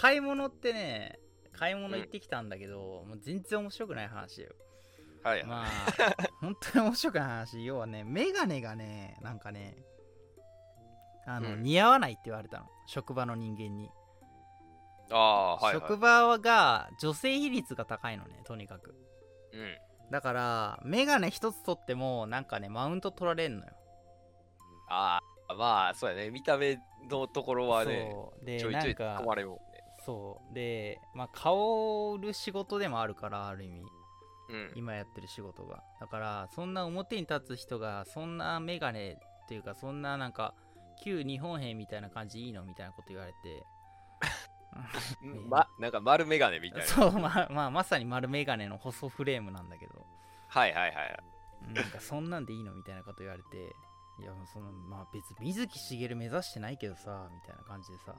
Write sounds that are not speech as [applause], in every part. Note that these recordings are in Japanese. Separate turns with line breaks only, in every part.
買い物ってね買い物行ってきたんだけど、もう全然面白くない話よ
はいはい。
まあ本当に面白くない話要はねメガネがねなんかねあの、
うん
似合わないって言われたの職場の人間に、
ああ、はい、はい。
職場が女性比率が高いのねとにかく
うん。
だからメガネ一つ取ってもなんかねマウント取られんのよ
ああ、まあ、そうやね。見た目のところはね、ちょいちょい突っ込まれるも。
そうでまあ香る仕事でもあるからある意味
うん。
今やってる仕事がだからそんな表に立つ人がそんなメガネっていうかそんななんか旧日本兵みたいな感じいいのみたいなこと言われて
うん [laughs] ま、なんか丸メガネみたいな。
そうまあまあまさに丸メガネの細フレームなんだけど
はいはいはい。
なんかそんなんでいいのみたいなこと言われていやそのまあ別に水木しげる目指してないけどさみたいな感じでさ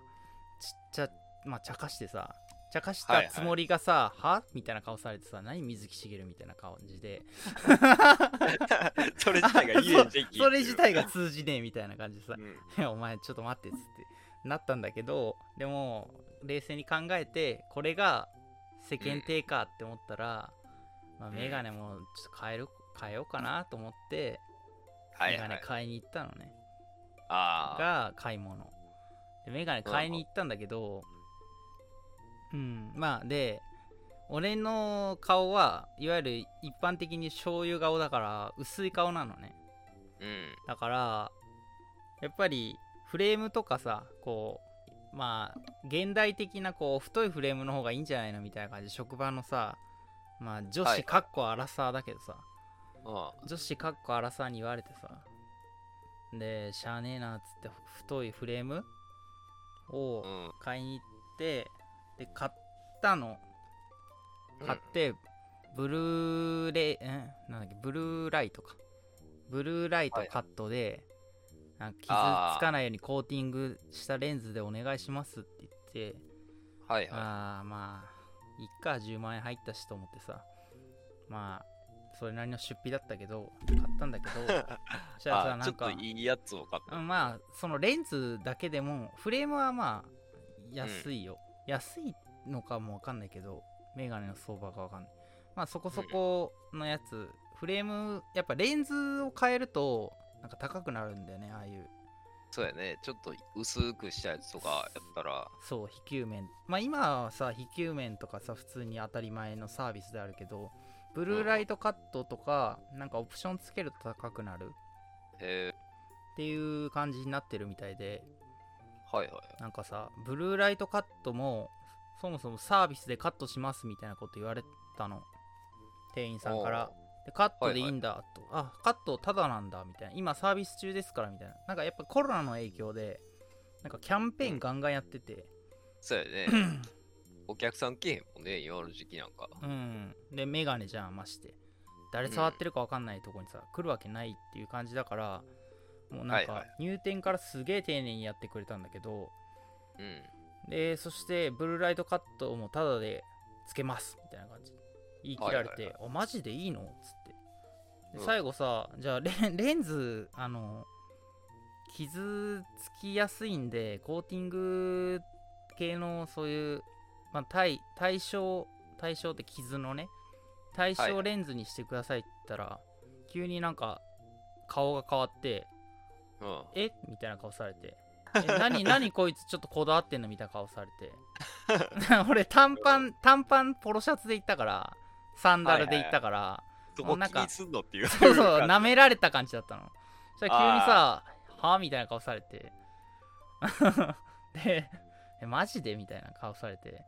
ちっちゃまあ茶化してさ茶化したつもりがさ、は？みたいな顔されてさ何水木しげるみたいな感じで。[laughs]
それ自体がいいねんじ [laughs]
そそれ自体が通じねえみたいな感じでさ
うん。
お前ちょっと待ってっつってなったんだけどでも冷静に考えてこれが世間体かって思ったら、まあ、
ん。
メガネもちょっと変える変えようかなと思って、メガネ
はい。はい。
買いに行ったのね。
ああ。
が買い物。でメガネ買いに行ったんだけどうんまあで俺の顔はいわゆる一般的に醤油顔だから薄い顔なのね
うん。
だからやっぱりフレームとかさこうまあ現代的なこう太いフレームの方がいいんじゃないのみたいな感じで職場のさまあ女
はい
子かっこアラサーだけどさ、
あ
女子かっこアラサーに言われてさでしゃあねえなっつって太いフレームを。買いに行ってで買ったの。買って、ブルーレイ、んなんだっけ、ブルーライトか。ブルーライトカットで、なんか傷つかないようにコーティングしたレンズでお願いしますって言って、
はいは
ああまあ、いっか、10万円入ったしと思ってさ、まあ、それなりの出費だったけど、買ったんだけど、
い。
じゃあさ、
あちょっと
なんか、
いいやつを買った。
うんまあそのレンズだけでもフレームはまあ安いよ、安いのかもわかんないけどメガネの相場がわかんない。まあそこそこのやつ、フレームやっぱレンズを変えるとなんか高くなるんだよねああいう。
そうやね。ちょっと薄くしたやつとかやったら、
そう非球面。まあ今はさ非球面とかさ普通に当たり前のサービスであるけどブルーライトカットとか、なんかオプションつけると高くなる。
へえ。
っていう感じになってるみたいで
はいはい。
なんかさ、ブルーライトカットも、そもそもサービスでカットしますみたいなこと言われたの。店員さんから。で、カットでいいんだと。あ、カットただなんだみたいな。今サービス中ですからみたいな。なんかやっぱコロナの影響で、なんかキャンペーンガンガンやってて、
そうやね。[clears throat] お客さん来へんもんね、今の時期なんか。
うん。で、メガネじゃん、まして。誰触ってるか分かんないとこにさ、来るわけないっていう感じだから、もうなんか入店からすげえ丁寧にやってくれたんだけど、
うん。
でそしてブルーライトカットもタダでつけますみたいな感じ。言い切られて、あマジでいいの？っつって。で
うん。
最後さじゃあレン [laughs] レンズあの傷つきやすいんでコーティング系のそういう、まあ、対対象対象って傷のね対象レンズにしてくださいって言ったら、急になんか顔が変わって
うん。
え？みたいな顔されて。え何 [laughs] 何こいつちょっとこだわってんのみたいな顔されて。[laughs] 俺短パン短パンポロシャツで行ったからサンダルで行ったから、
そこ
なんか
気にすんのっていう。
そうそう [laughs] 舐められた感じだったの。そしたら急にさはみたいな顔されて。でえマジで？みたいな顔されて、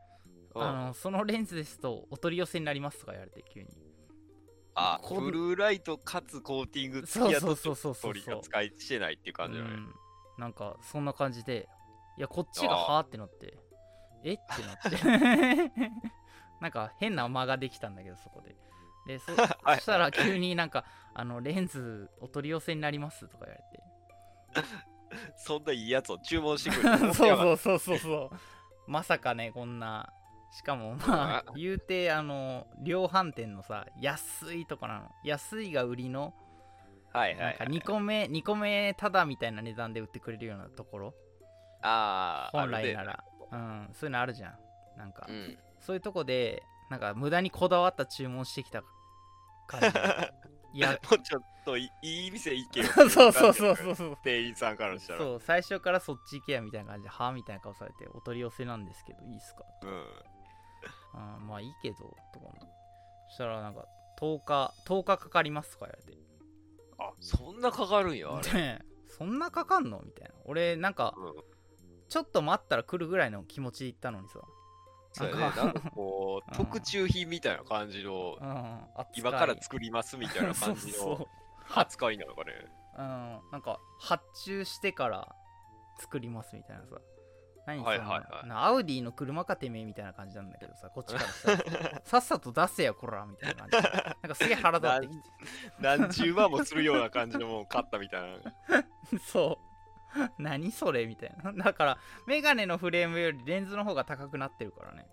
うん。
あのそのレンズですとお取り寄せになりますとか言われて急に
あ、
こ
ブルーライトかつコーティング付きやと
そうそうそうそうそう
取り扱いしてないっていう感じだね。
うん、なんかそんな感じでいやこっちがはーってなってえ？ってなって。[laughs] なんか変な間ができたんだけどそこで。でそ [laughs]
はい
そしたら急になんかあのレンズお取り寄せになりますとか言われ [laughs]
そんないいやつを注文してく
て
る。
そうそうそうそうそう。まさかねこんなしかも [laughs] まあ
う
言うてあの量販店のさ安いとこなの安いが売りの
はいはい、
なんか
はい。
2個目2個目ただみたいな値段で売ってくれるようなところ
ああ、
本来ならうんそういうのあるじゃんなんか、
うん。
そういうとこでなんか無駄にこだわった注文してきた感じ [laughs] いや
もうちょっといいい店行けよ。[laughs]
そうそうそうそうそう
店員さんからしたら。
そう最初からそっち行けやみたいな感じではあみたいな顔されてお取り寄せなんですけどいいっすか？
うん。
あまあいいけどとかそしたらなんか10日10日かかりますとか言われて。
あ、そんなかかるんや、あれ。
でそんなかかんのみたいな。俺なんか
うん。
ちょっと待ったら来るぐらいの気持ちで行ったのにさ。
そうやね。
なんか
こう、[laughs]
うん。
特注品みたいな感じの、
うん。
今から作りますみたいな感じの [laughs] 扱いなのかね。
うん。なんか発注してから作りますみたいなさ何
はいはいはい
なアウディの車かてめえみたいな感じなんだけどさこっちからしたら [laughs] さっさと出せやこらみたいな感じでなんかすげえ腹立ってきて [laughs]
何十万もするような感じのもん買ったみたいな。[laughs]
そう。何それみたいな。だから、メガネのフレームよりレンズの方が高くなってるからね。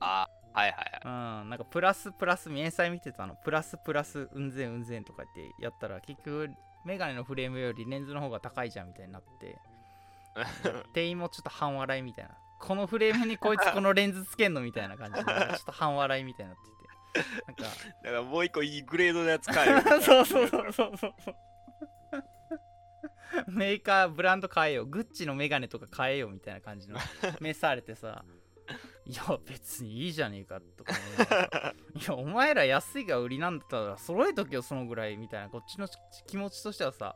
あ、はいはいはい。
うん。なんか、プラスプラス、明細見てたの。プラスプラス、うんぜんうんぜんとかってやったら、結局、メガネのフレームよりレンズの方が高いじゃんみたいになって、店員もちょっと半笑いみたいな。このフレームにこいつ [laughs] このレンズつけんのみたいな感じで、ちょっと半笑いみたいになってて。なんか、
だからもう一個いいグレードのやつ買えよ。
そうそうそうそうそう。そうメーカーブランド変えよう。グッチのメガネとか変えようみたいな感じの目されてさ。いや別にいいじゃねえかとかいやお前ら安いが売りなんだったら揃えとけよそのぐらいみたいな。こっちの気持ちとしてはさ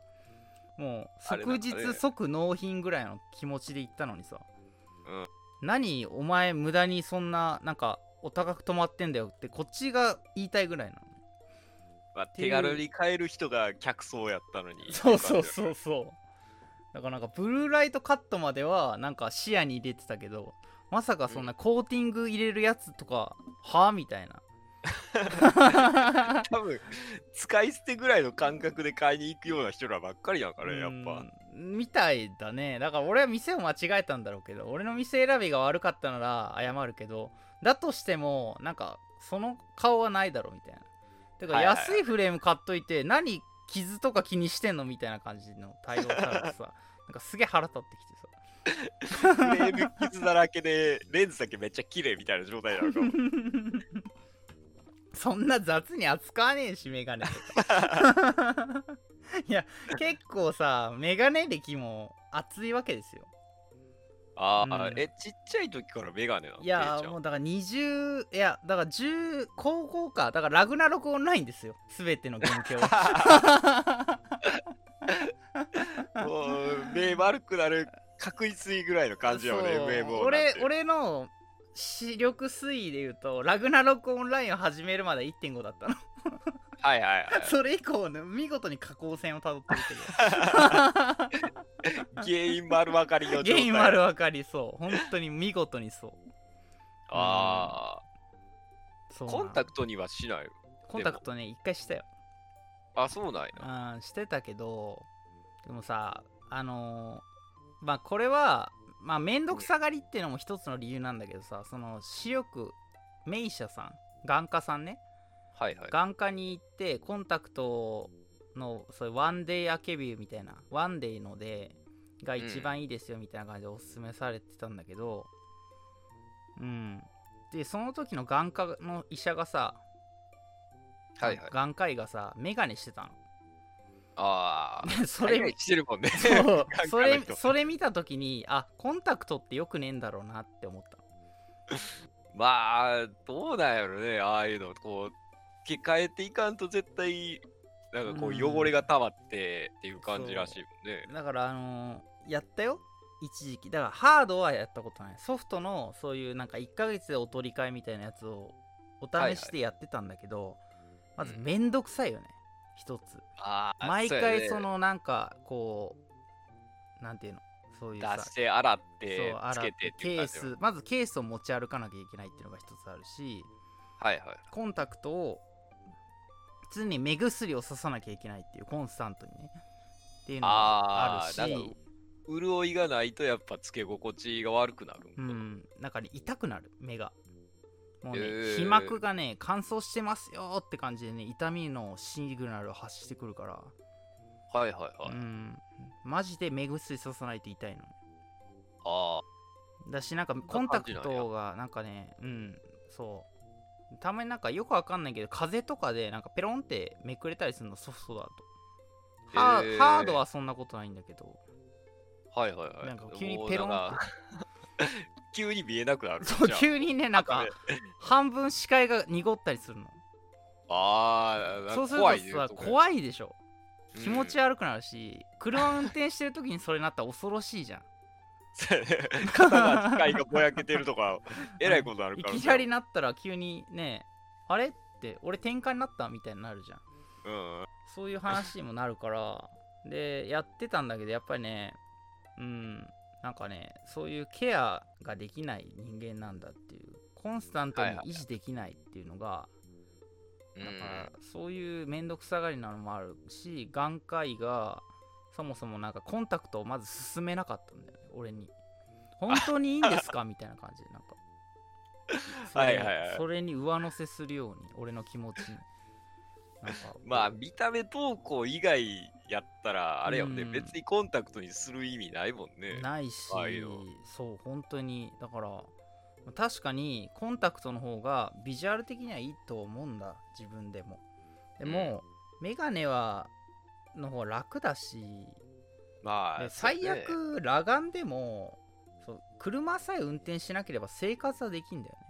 もう即日即納品ぐらいの気持ちで言ったのにさ、
うん。
何お前無駄にそんななんかお高く止まってんだよってこっちが言いたいぐらいなの。
まあ、手軽に買える人が客層やったのに。
そうそうそうそう。だからなんかブルーライトカットまではなんか視野に入れてたけどまさかそんなコーティング入れるやつとか、はあ？みたいな [laughs]
多分使い捨てぐらいの感覚で買いに行くような人らばっかりなんかね、やっぱ。
うんみたいだねだから俺は店を間違えたんだろうけど俺の店選びが悪かったなら謝るけどだとしてもなんかその顔はないだろうみたいなてか安いフレーム買っといて何傷とか気にしてんのみたいな感じの対応されてさ [laughs] なんかすげえ腹立ってきてさ
フレーム傷だらけで、レンズだけめっちゃ綺麗みたいな状態なのかも。[laughs]
そんな雑に扱わねえしメガネとか。[laughs] いや結構さメガネ歴も熱いわけですよ。
ああ、
うん。
え、ちっちゃい時からメガネなの
いやもうだから20いやだから10高校か。だからラグナロクオンラインですよ。全ての元凶 [laughs]
もう目悪くなる確実にぐらいの感じやもんね、MMO
俺俺の視力推移で言うとラグナロクオンラインを始めるまで1.5だったの。
はいはいはい。[laughs]
それ以降ね見事に下降線をたどってるけど。[laughs]
原因丸分かりの状態。
原因丸分かりそう。本当に見事にそう。
ああ、
そうなの。
コンタクトにはしない？よ。
コンタクトね一回したよ。
あ、そうなんや。
うんしてたけどでもさあのーまあこれはまあ面倒くさがりっていうのも一つの理由なんだけどさその視力名医者さん眼科さんね。
はいはい。
眼科に行ってコンタクトのそういうワンデイアケビューみたいなワンデイのでが一番いいですよみたいな感じでおすすめされてたんだけど。うん。でその時の眼科の医者がさ、
はいはい。
眼科医がさメガネしてたの
ああ、
それ
してるもんね。
そ [laughs] れ
人。
それ見た時にあコンタクトってよくねえんだろうなって思った。[laughs]
まあ、どうなんやろね、ああいうの。こう、着替えていかんと絶対、なんかこ
う
うん。汚れが溜まってっていう感じらしいもんね。
だからあのーやったよ。一時期。だからハードはやったことない。ソフトのそういうなんか1ヶ月でお取り替えみたいなやつをお試しでやってたんだけど、まず
うん
めんどくさいよね一つ。毎回そのなんかこうなんていうのそういう
出
さ
して洗って
洗って
つけて
ケースまずケースを持ち歩かなきゃいけないっていうのが一つあるし
はいはい。
コンタクトを常に目薬をささなきゃいけないっていうコンスタントにねっていうのがあるし。
潤いがないとやっぱつけ心地が悪くなるんか。
うん、なんかね痛くなる。目がもうね、皮膜がね乾燥してますよって感じでね痛みのシグナルを発してくるから、
はいはいはい。
うん。マジで目薬ささないと痛いの。
あ
だしなんかコンタクトがなんかねうん。そう。たまになんかよくわかんないけど風とかでなんかペロンってめくれたりするのソフトだと。ハ,、
へー。
ハードはそんなことないんだけど。
あ、はいはいはい。
なんか急にペロン
もうなんか [laughs] 急に見えなくなる。
そう急にねなんか半分視界が濁ったりするの。
あー、
そうする
怖いね
と怖いでしょ。
うん。
気持ち悪くなるし、車運転してる時にそれなったら恐ろしいじゃん。
肩が機械がぼやけてるとか、[laughs] えらいことになる
い
から
きなりなったら急にねあれって俺転換になったみたいになるじゃん
うん。
そういう話にもなるから。でやってたんだけどやっぱりねうんなんかねそういうケアができない人間なんだっていうコンスタントに維持できないっていうのが、
うん。
だからそういう面倒くさがりなのもあるし眼科医がそもそもなんかコンタクトをまず進めなかったんだよね俺に。本当にいいんですか？[laughs] みたいな感じでなんか。それ
はいはいはい。
それに上乗せするように俺の気持ちに
まあ、見た目投稿以外やったら、あれよね、
うん。
別にコンタクトにする意味ないもんね。
ないし
ああいうの。
そう本当に。だから確かにコンタクトの方がビジュアル的にはいいと思うんだ自分でも。でも、メガネはの方が楽だし
まあ、
で最悪裸眼でもそう車さえ運転しなければ生活はできんだよね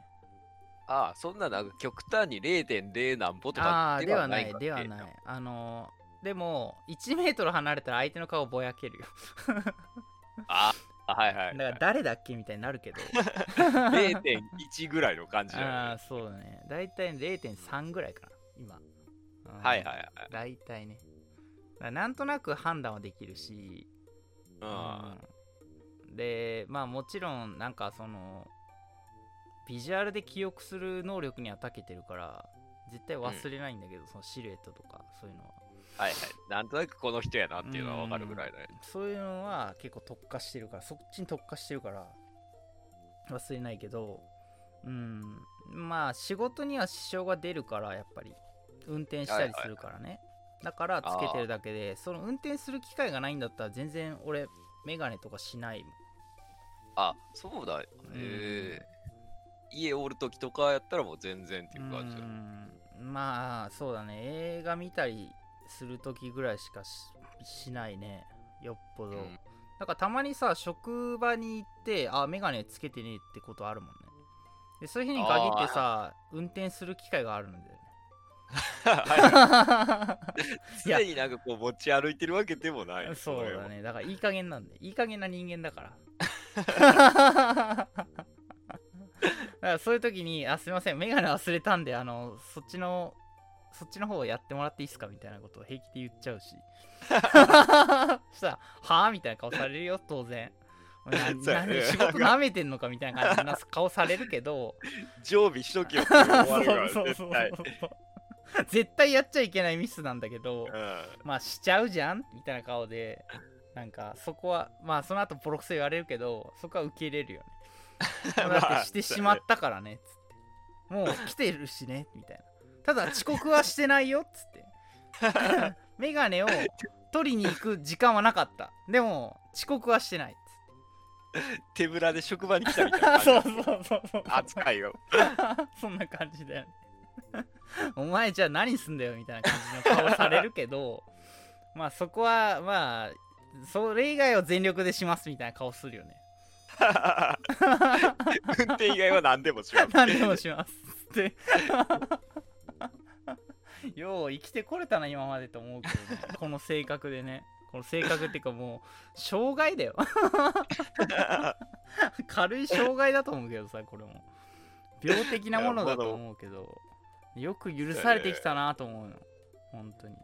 ああ、そんななんか極端に0.0何歩と
あ
かで
あーではな
はないい
ではないあのでも1メートル離れたら相手の顔ぼやけるよ
ああ、はいはい。
だから誰だっけみたいになるけど
0.1ぐらいの感じだよね。
ああそうだね大体0.3ぐらいかな今、うん
はいはいはい。
大体ねだからなんとなく判断はできるし、
うん。
うんでまあもちろんなんかそのビジュアルで記憶する能力には長けてるから絶対忘れないんだけど、そのシルエットとかそういうのは
はいはい。なんとなくこの人やなっていうのはわかるぐらいだね。
そういうのは結構特化してるからそっちに特化してるから忘れないけどうんまあ仕事には支障が出るからやっぱり運転したりするからね、だからつけてるだけでその運転する機会がないんだったら全然俺メガネとかしないもん
あ、そうだ。へえ。家おるときとかやったらもう全然っていう感じだ。
うん。まあそうだね。映画見たりする時ぐらいしかししないね。よっぽど、
うん。
だからたまにさ職場に行ってあメガネつけてねえってことあるもんね。でそういう日に限ってさ運転する機会があるんだよね。[laughs] [laughs]
常になんかこう持ち歩いてるわけでもない。
そうだ。ね。だからいい加減なんで。いい加減な人間だから。だ [laughs] からそういう時に「あすいませんメガネ忘れたんであのそっちのそっちの方やってもらっていいですか?」みたいなことを平気で言っちゃうしそしたら「はあ?」みたいな顔されるよ当然何 [laughs] 仕事なめてんのかみたいな感じな顔されるけど
常備しとけよって思われるから [laughs] 絶対。
絶対やっちゃいけないミスなんだけど、
うん
まあしちゃうじゃんみたいな顔でなんかそこはまあその後ボロクソ言われるけどそこは受け入れるよねだってしてしまったからねっつって。もう来てるしねみたいな。ただ遅刻はしてないよっつって。[laughs] メガネを取りに行く時間はなかった。でも遅刻はしてないっ
手ぶらで職場に来たみたい
つって
な [laughs]
そうそうそうそう。
扱いを。[laughs]
そんな感じだよね。お前じゃあ何すんだよみたいな感じの顔されるけどまあそこはまあそれ以外を全力でしますみたいな顔するよね
運転以外は何でもします。
何でもしますって。よう生きてこれたな今までと思うけどね。この性格でね。この性格っていうかもう障害だよ。[laughs] 軽い障害だと思うけどさこれも。病的なものだと思うけどよく許されてきたなと思うの。本当に。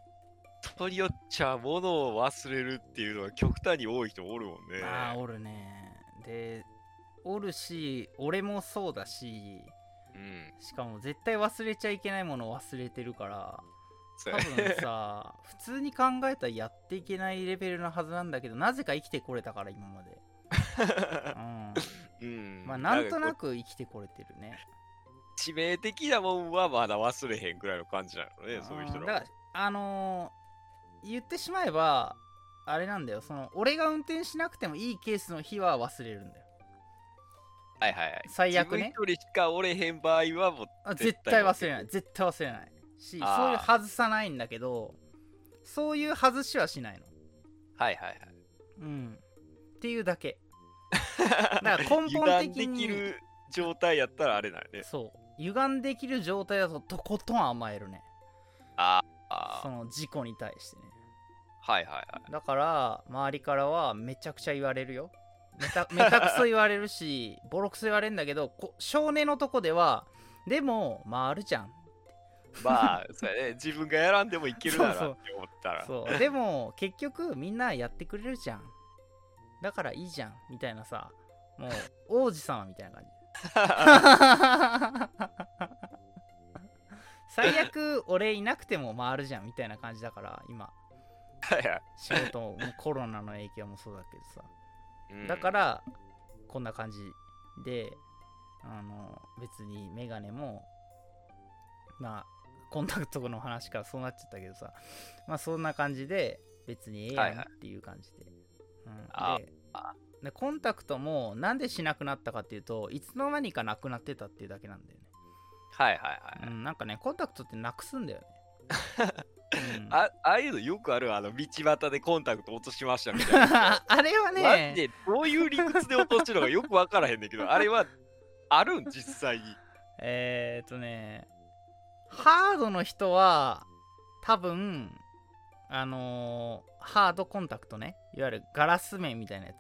人によっちゃ物を忘れるっていうのは極端に多い人おるもんね。
ああおるねでおるし俺もそうだし
うん。
しかも絶対忘れちゃいけないものを忘れてるから多分さ [laughs] 普通に考えたらやっていけないレベルのはずなんだけどなぜか生きてこれたから今まで [laughs] うん
うん。
まあなんとな
く
生きてこれてるね
う。致命的なもんはまだ忘れへんぐらいの感じなのね、そういう人ら
だからあのー言ってしまえばあれなんだよ。その俺が運転しなくてもいいケースの日は忘れるんだよ。
はいはいはい。
最悪ね。
自分一人しかおれへん場合はもう
あ絶対忘れない。絶対忘れない。しそういう外さないんだけどそういう外しはしないの。
はいはいはい。
うん。っていうだけ。[laughs] だから根本的
油断で
に
きる状態やったらあれだよね。
そう。歪んできる状態だととことん甘えるね。
ああ
その事故に対してね
はいはいはい。
だから周りからはめちゃくちゃ言われるよ。めためたくそ言われるしボロクソ言われるんだけどこ少年のとこではでも回るじゃん。
まあ、そうやね。[laughs] 自分がやらんでもいけるならって思ったら。
そう。でも結局みんなやってくれるじゃん。だからいいじゃん。みたいなさ。もう王子様みたいな感じ。[laughs] 最悪俺いなくても回るじゃん。みたいな感じだから今仕事もコロナの影響もそうだけどさ。
うん。
だからこんな感じであの別にメガネもまあコンタクトの話からそうなっちゃったけどさ。まあそんな感じで別にええ
はいはい
やんっていう感じで,、うん、
あ
ででコンタクトもなんでしなくなったかっていうといつの間にかなくなってたっていうだけなんだよね、
はいはいはい。
うん、なんかねコンタクトってなくすんだよね、う [laughs] ん
あああいうのよくあるあの道端でコンタクト落としましたみたいな。[laughs]
あれはね
でどういう理屈で落としてるのかよく分からへんねんけど、[laughs] あれはあるん？実際に。
えー、っとね、ハードの人は、多分、あのーハードコンタクトね、いわゆるガラス面みたいなやつ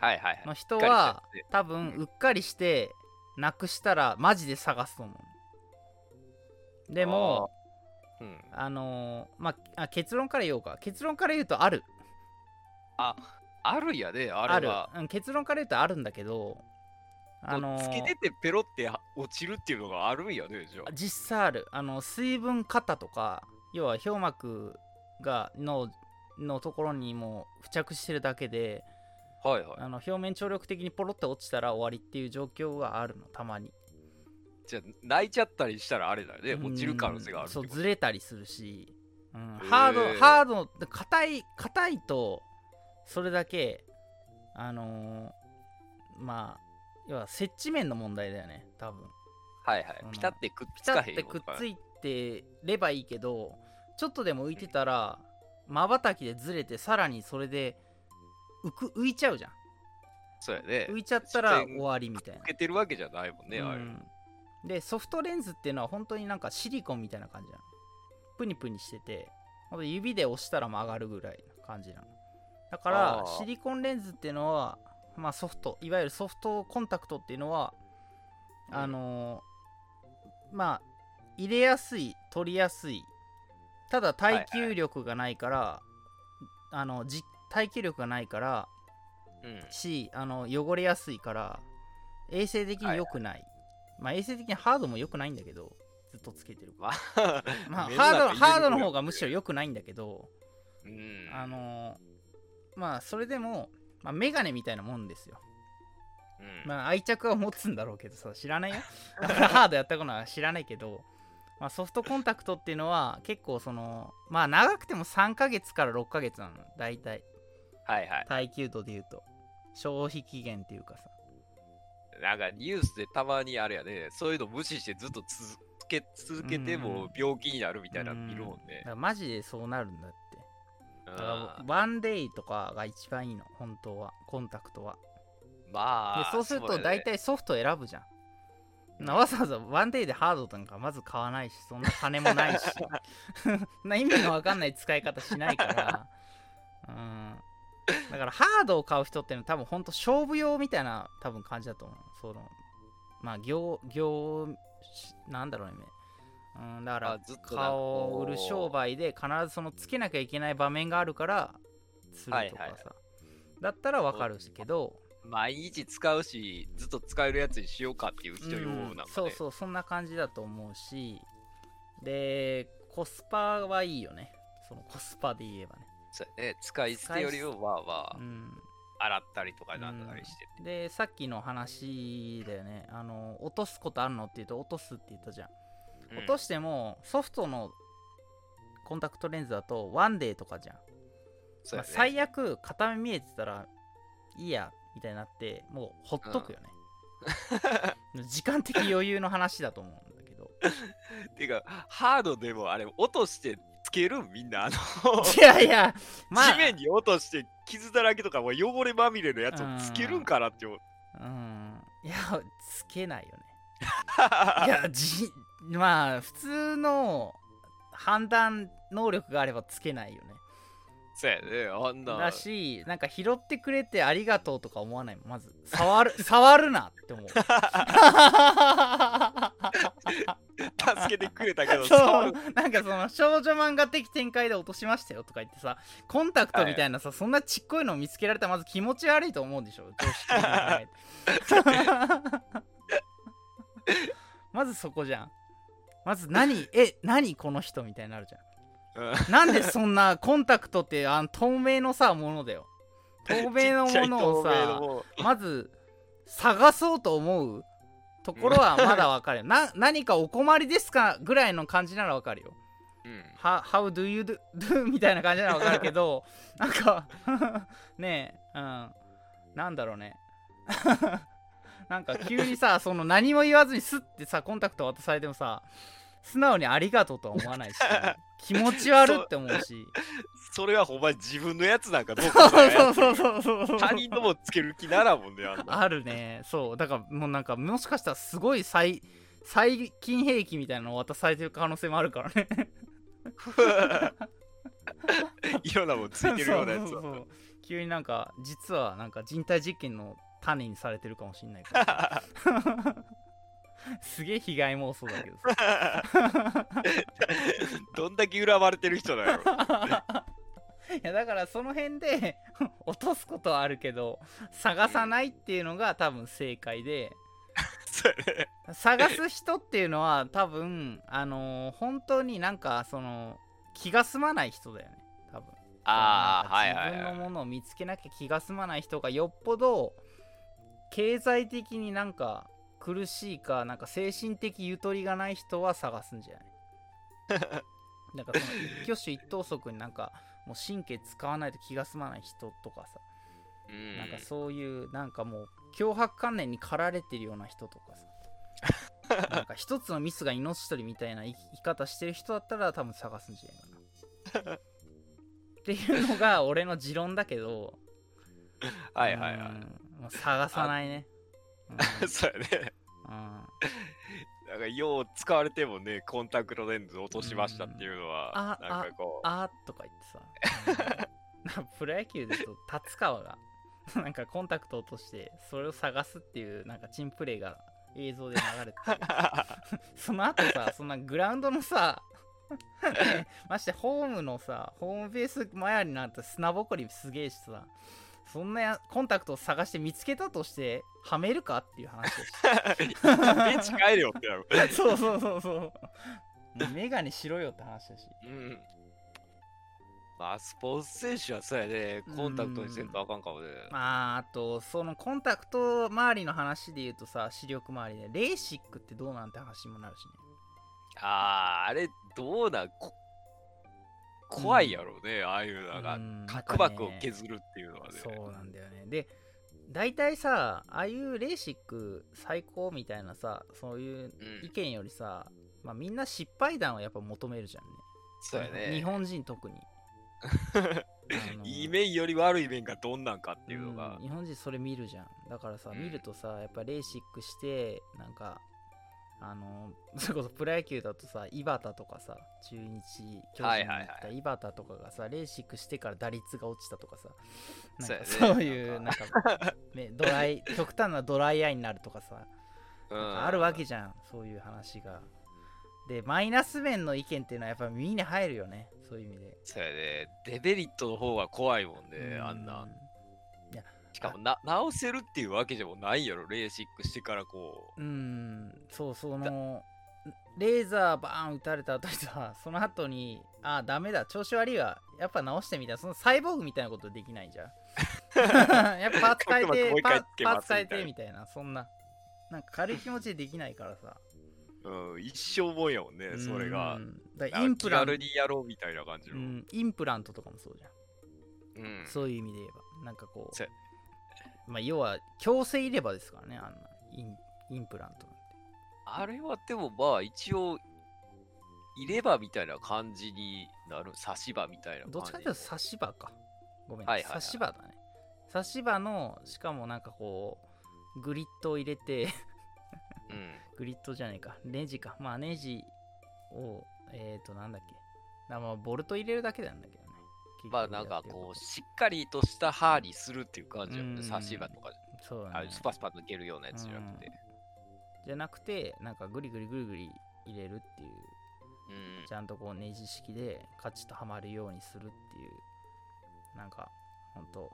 はいはいはい。
の人は多分、うっかりして、なくしたら、マジで探すと思う。でも、
うん、
あのーまああ、結論から言おうか。結論から言うと、ある。
あるんやね、あ
ある
れは。。
うん結論から言うと、あるんだけど、あのー
つけててペロって落ちるっていうのがあるんやね、じゃ
実際あるあの水分型とか要は氷膜がののところにもう付着してるだけで
あ。はいはい。
あの表面張力的にポロって落ちたら終わりっていう状況があるのたまに
じゃあ泣いちゃったりしたらあれだよね、落ちる可能性がある
そうずれたりするし、うん。ハードハードで硬い硬いとそれだけあのーまあ要は接地面の問題だよね多分。
はいはい。
うん。
ピタってくっ
ピ
つかへん
タってくっついてればいいけどちょっとでも浮いてたらまばたきでずれてさらにそれで浮く浮いちゃうじゃん。
そうやね。
浮いちゃったら終わりみたいな。
つけてるわけじゃないもんね、あれ。
うんでソフトレンズっていうのは本当になんかシリコンみたいな感じなの。プニプニしてて指で押したら曲がるぐらいの感じなの。だからシリコンレンズっていうのはまあソフトいわゆるソフトコンタクトっていうのは
うん。
あのーまあ入れやすい取りやすいただ耐久力がないから、あのじ耐久力がないから
うん。
しあの汚れやすいから衛生的に良くない、まあ衛生的にハードも良くないんだけどずっとつけてるか [laughs]
まあ、
らまあハード
中
ハードの方がむしろ良くないんだけど、
うん。
あのーまあそれでも、まあ、メガネみたいなもんですよ。
うん。
まあ愛着は持つんだろうけどさ知らないよ。[laughs] だからハードやったことは知らないけど、まあ、ソフトコンタクトっていうのは結構そのまあ長くても3ヶ月から6ヶ月なの大体。
はいはい。
耐久度で言うと。消費期限っていうかさ
なんかニュースでたまにあれやね、そういうの無視してずっと続け続けても病気になるみたいなの見るもんね。
だか。らマジでそうなるんだって。だから
あ
ワンデイとかが一番いいの本当は。コンタクトは
まあ、
でそうすると大体ソフト選ぶじゃん。なわざわざワンデイでハードなんかまず買わないしそんな金もないし。[laughs] [laughs] な意味のわかんない使い方しないから。うん [laughs] だからハードを買う人ってのは多分本当勝負用みたいな多分感じだと思う。そのまあ業業なんだろうね。うんだから顔を売る商売で必ずそのつけなきゃいけない場面があるからするとかさ、
はいはいはい。
だったらわかるけど、
毎日使うし、ずっと使えるやつにしようかっていう人用
うん
なんかね。
そうそうそんな感じだと思うし。でコスパはいいよね。そのコスパで言えばね、
そうやね。使い捨てよりもまあまあ
う、ん、
洗ったりとかなんだりして。
でさっきの話だよね。あの落とすことあるのって言うと落とすって言ったじゃん、
うん。
落としてもソフトのコンタクトレンズだとワンデーとかじゃん。
ね。
最悪片目見えてたらいいやみたいになってもうほっとくよね、[laughs] 時間的余裕の話だと思うんだけど。[laughs]
てか、ハードでもあれ、落としてつける？みんな、あの、
いやいやまあ。
地面に落として傷だらけとかもう汚れまみれのやつをつけるんかなって思う。
うん。いやつけないよね。[laughs] いやじまあ普通の判断能力があればつけないよね
そうやね、あんな。
だしなんか拾ってくれてありがとうとか思わないまず。触る [laughs] 触るなって思う。[laughs]
助けてくれたけど、
そう。なんかその少女漫画的展開で落としましたよとか言ってさコンタクトみたいなさ、そんなちっこいのを見つけられたらまず気持ち悪いと思うでしょ常識 [laughs] まずそこじゃん。まず何え何この人みたいになるじゃ
うん
んなんでそんなコンタクトってあの透明のさものだよ。透明のものをさまず探そうと思うところはまだわかるよ。[laughs] な何かお困りですかぐらいの感じならわかるよ。
うん。
は How do you do, do? みたいな感じならわかるけど [laughs] なんか [laughs] ねえうん。なんだろうね。なんか急にさその何も言わずにスッてさコンタクト渡されてもさ素直にありがとうとは思わないし気持ち悪って思うし。[laughs]
それはほんまに自分のやつなんかどうか
そうそうそうそう。そう
他人のもつける気ならもんね、あんな。
あるね。そう。だからもうなんかもしかしたらすごい最最近兵器みたいなのを渡されてる可能性もあるからね。[laughs]
いろんなもんついてるようなやつは。
そうそうそう。急になんか実はなんか人体実験の種にされてるかもしんないから [laughs] すげえ被害妄想だけどさ [laughs]
どんだけ恨まれてる人だよ。[laughs]
いやだからその辺で [laughs] 落とすことはあるけど探さないっていうのが多分正解で。探す人っていうのは多分あのー本当になんかその気が済まない人だよね多分
ああ。
自分のものを見つけなきゃ気が済まない人がよっぽど経済的になんか苦しいかなんか精神的ゆとりがない人は探すんじゃない？[laughs] なんかその一挙手一投足になんかもう神経使わないと気が済まない人とかさ、
うん。
なんかそういうなんかもう脅迫観念に駆られてるような人とかさ。[laughs] なんか一つのミスが命取りみたいな生き方してる人だったら多分探すんじゃないかな。っていうのが俺の持論だけど。[laughs]
はいはいはい。
うん。もう探さないね。うん。
そうやね。
うん。
なんか、よう使われてもね、コンタクトレンズ落としましたっていうのは、
あ
なんかこう、
あーとか言ってさ。[laughs] プロ野球で言うと達川が [laughs] なんかコンタクト落としてそれを探すっていうなんかチンプレーが映像で流れてて。[laughs] その後さそんなグラウンドのさねましてホームのさホームベース前になった砂ぼこりすげえしさそんなやコンタクトを探して見つけたとしてはめるかっていう話でし
ベンチ帰れよってなる。
た [laughs] そうそうそうそうメガネしろよって話だし
うん。まあ、スポーツ選手はそうやね、コンタクトにせんとあかんかもね。
まああとそのコンタクト周りの話で言うとさ視力周りでレーシックってどうなんて話にもなるしね
ああ、あれ、どうなん？こ怖いやろうね、ああいうのが
うん。
角膜を削るっていうのはね。
そうなんだよねで大体さああいうレーシック最高みたいなさそういう
うん
意見よりさ、まあ、みんな失敗談をやっぱ求めるじゃんね
そうやね。
日本人特に [laughs]
いい面より悪い面がどんなんかっていうのが
うん。日本人それ見るじゃんだからさ、
うん
見るとさやっぱレーシックしてなんかあの [laughs] それこそプロ野球だとさ井端とかさ中日巨人に行った井端とかがさレーシックしてから打率が落ちたとかさなんか
そう
いうなんか。ねドライ [laughs] 極端なドライアイになるとかさ
うん。
あるわけじゃんそういう話が。でマイナス面の意見っていうのはやっぱ耳に入るよねそういう意味で。
そうやね。デメリットの方が怖いもんね、あんな。
う
しかもな、直せるっていうわけでもないやろ、レーシックしてからこ
う。んそうそのレーザーバーン撃たれた後にさ [laughs] その後にあダメだ。調子悪いわ。やっぱ直してみたそのサイボーグみたいなことできないじゃん。[laughs] やっぱパーツ変えてパーツ変えてみたいな。そんななんか軽い気持ちでできないからさ。
う、うん、一生もんやもん。ね、それが。
う。んだインプラント。
軽にやろうみたいな感じの。
うんインプラントとかもそうじゃん。
うん。
そういう意味で言えば。なんかこ
う
まあ要は強制入れ歯ですからねあんなインインプラントなんて。
あれはでもまあ一応、入れ歯みたいな感じになる。差し歯みたいな感じ。
どっちかというと差し歯か。ごめん、
はいはいはい。
差し歯だね。差し歯のしかもなんかこうグリッドを入れて
うん。
グリッドじゃないか。ネジか。まあネジをえっ、ー、となんだっけ。なまあボルト入れるだけなんだけどね
まあなんかこう、しっかりとした歯にするっていう感じだよ。ね。
うん。
差し歯とか、
そうね。
れスパスパ抜けるようなやつじゃなくて。
じゃなくてなんかグリグリグリグリ入れるっていう。
うん。
ちゃんとこうネジ式でカチッとはまるようにするっていう。なんかほんと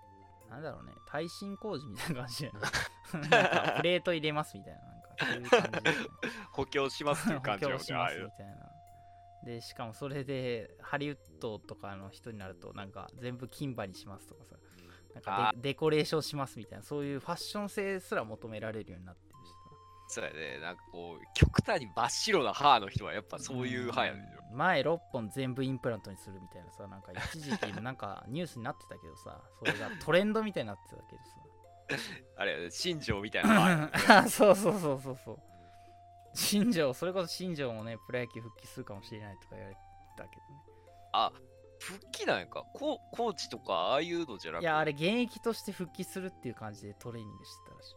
なんだろうね。耐震工事みたいな感じで [laughs] なんかプレート入れますみたいななんかそういう感じ。で、ね、
補強しますっていう感じ
補強しますみたいなでしかもそれでハリウッドとかの人になるとなんか全部金歯にしますとかさ。なんか
あ
デデコレーションしますみたいなそういうファッション性すら求められるようになってるしさ。
そうやね。なんかこう、極端に真っ白な歯の人はやっぱそういう歯やねんよ。
うん。前6本全部インプラントにするみたいなさなんか一時期なんかニュースになってたけどさそれがトレンドみたいになってたけど [laughs]
あれやね、新庄みたいな [laughs]
そうそうそうそうそう新庄それこそ新庄もねプロ野球復帰するかもしれないとか言われたけどね
あ、復帰なんやか？ココーチとかああいうのじゃなくて？
いやあれ現役として復帰するっていう感じでトレーニングしてたらしい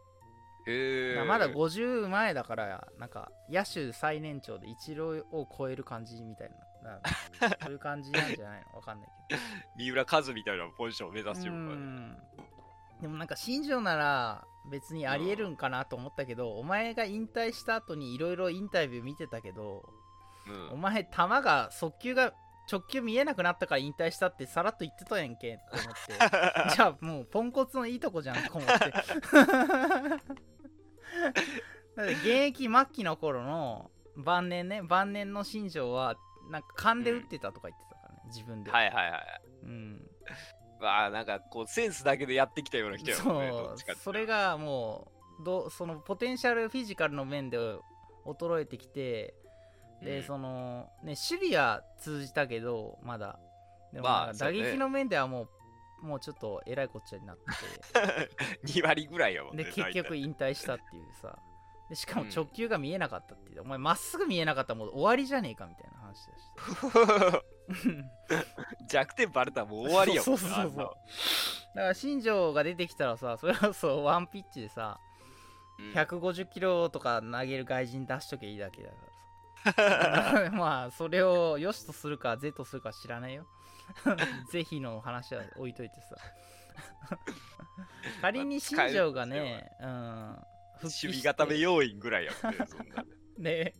へえ。
まだ50前だからなんか野手最年長でイチローを超える感じみたいなな [laughs] そういう感じなんじゃないの？わかんないけど
三浦和みたいなポジションを目指して
う
るのかね。
んでもなんか新庄なら別にありえるんかなと思ったけど、お前が引退した後にいろいろインタビュー見てたけど、
うん。
お前球が速球が直球見えなくなったから引退したってさらっと言ってたやんけって思って。[laughs] じゃあもうポンコツのいいとこじゃんと思って。[laughs] だって現役末期の頃の晩年ね晩年の新庄はなんか勘で打ってたとか言ってたからね、自分で、
はいはいはい。
うん、
まあなんかこうセンスだけでやってきたような人やもんね。ど
そそれがもうどそのポテンシャルフィジカルの面で衰えてきてで、
うん。
そのね守備は通じたけどまだ。でも打撃の面ではもうもうちょっとえらいこっちゃになって。[laughs]
2割ぐらいやもんね。
で結局引退したっていうさ。でしかも
うん。
直球が見えなかったっていう、お前まっすぐ見えなかったらもう終わりじゃねえかみたいな話だし [laughs] [laughs]
弱点バレたらもう終わりやもん
そうそうそうそう。だから新庄が出てきたらさそれこそワンピッチでさ
うん。
150キロとか投げる外人出しとけいいだけだからさ。[laughs] [laughs] まあそれを良しとするか是とするか知らないよ。是非の話は置いといてさ。仮に新庄がね、うん、
守備固め要員ぐらいやもんね。そんな。
ね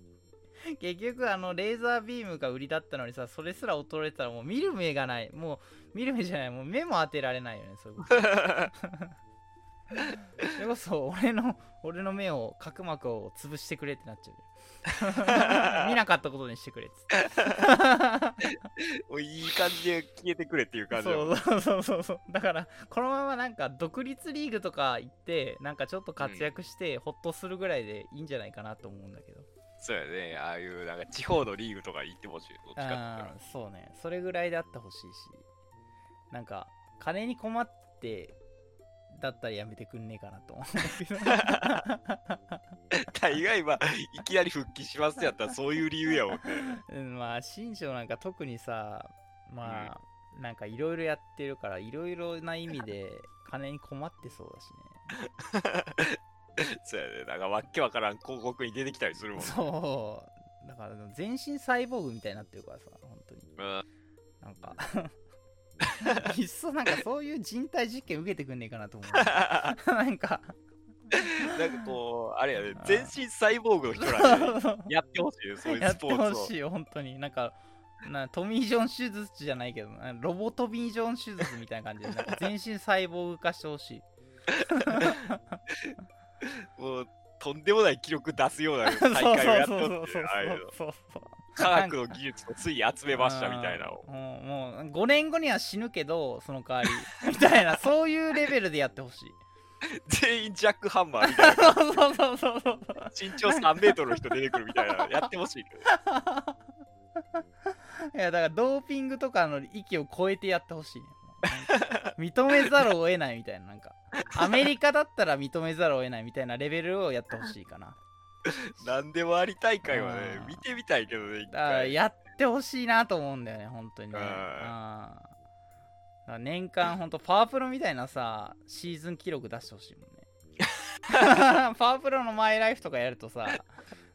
[laughs] 結局あのレーザービームが売りだったのにさそれすら衰えてたらもう見る目がない。もう見る目じゃない。もう目も当てられないよねそういうこと。[laughs] それこそ俺の俺の目を角膜を潰してくれってなっちゃうよ。[laughs] 見なかったことにしてくれっつって。
もういい感じで消えてくれっていう感じやもん
そうそうそうそうだからこのままなんか独立リーグとか行ってなんかちょっと活躍してホッとするぐらいでいいんじゃないかなと思うんだけど
そうやね。ああいうなんか地方のリーグとか行ってほしい。どっちかって言ったら
あーそうねそれぐらいであってほしいしなんか金に困ってだったらやめてくんねえかなと思うんだ [laughs]
大概まあいきなり復帰しますやったらそういう理由やもんね。
まあ新庄なんか特にさまあ、なんかいろいろやってるからいろいろな意味で金に困ってそうだしね [laughs] [laughs]
そうやね。なんかわっけわからん広告に出てきたりするもんね。
そう。だから全身サイボーグみたいになってるからさ本当に。
うん。
なんか。[laughs] いっそなんかそういう人体実験受けてくんねえかなと思う。[laughs] なんか。
なんかこう、あれやね、全身サイボーグの人らやってほしいよ、そういう
やって
スポーツを。
ほしいよ本当に。なんかなトミー・ジョン手術じゃないけどなロボトミー・ジョン手術みたいな感じで全身サイボーグ化してほしい [laughs]
もう、とんでもない記録出すような [laughs] 大会をやっとって、ああいうの科学の技術をつい集めましたみたいなのを。
もうもう5年後には死ぬけどその代わりみたいなそういうレベルでやってほしい
全員ジャックハンマーみたいな。
そうそうそうそうそう
身長3メートルの人出てくるみたいなのやってほしいけど。
いやだからドーピングとかの域を超えてやってほしいね [laughs] 認めざるを得ないみたいななんかアメリカだったら認めざるを得ないみたいなレベルをやってほしいかな。[laughs]
何でもあり大会はね見てみたいけどね一
だから
回
やってほしいなと思うんだよね本当にね。年間本当パワープロみたいなさシーズン記録出してほしいもんね。[laughs] パワープロのマイライフとかやるとさ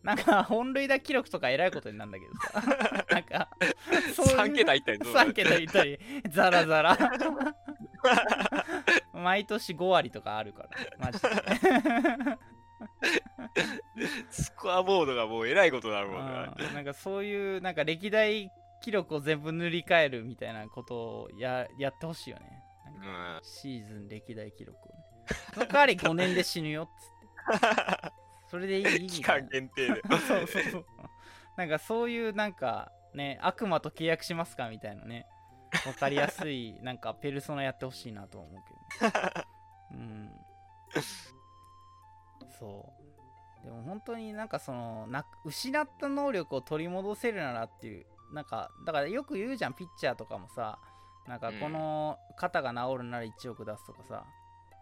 なんか本塁打記録とかえらいことになるんだけどさ。[laughs] なんかそういう
3桁いったりどうなる
？3桁いったりザラザラ。[laughs] 毎年5割とかあるからマジで。
スコアボードがもうえらいことになるもんね
うん。なんかそういうなんか歴代記録を全部塗り替えるみたいなことをややってほしいよね。シーズン歴代記録をね。[laughs] その代わり5年で死ぬよっつってそれでいい
期間限定で。
な [laughs] そうそうそう。なんかそういうなんかね悪魔と契約しますかみたいなね。わかりやすいなんかペルソナやってほしいなとは思うけどね。[laughs] うん。そう。でも本当になんかそのな失った能力を取り戻せるならっていうなんかだからよく言うじゃんピッチャーとかもさ。なんかこの肩が治るなら1億出すとかさ、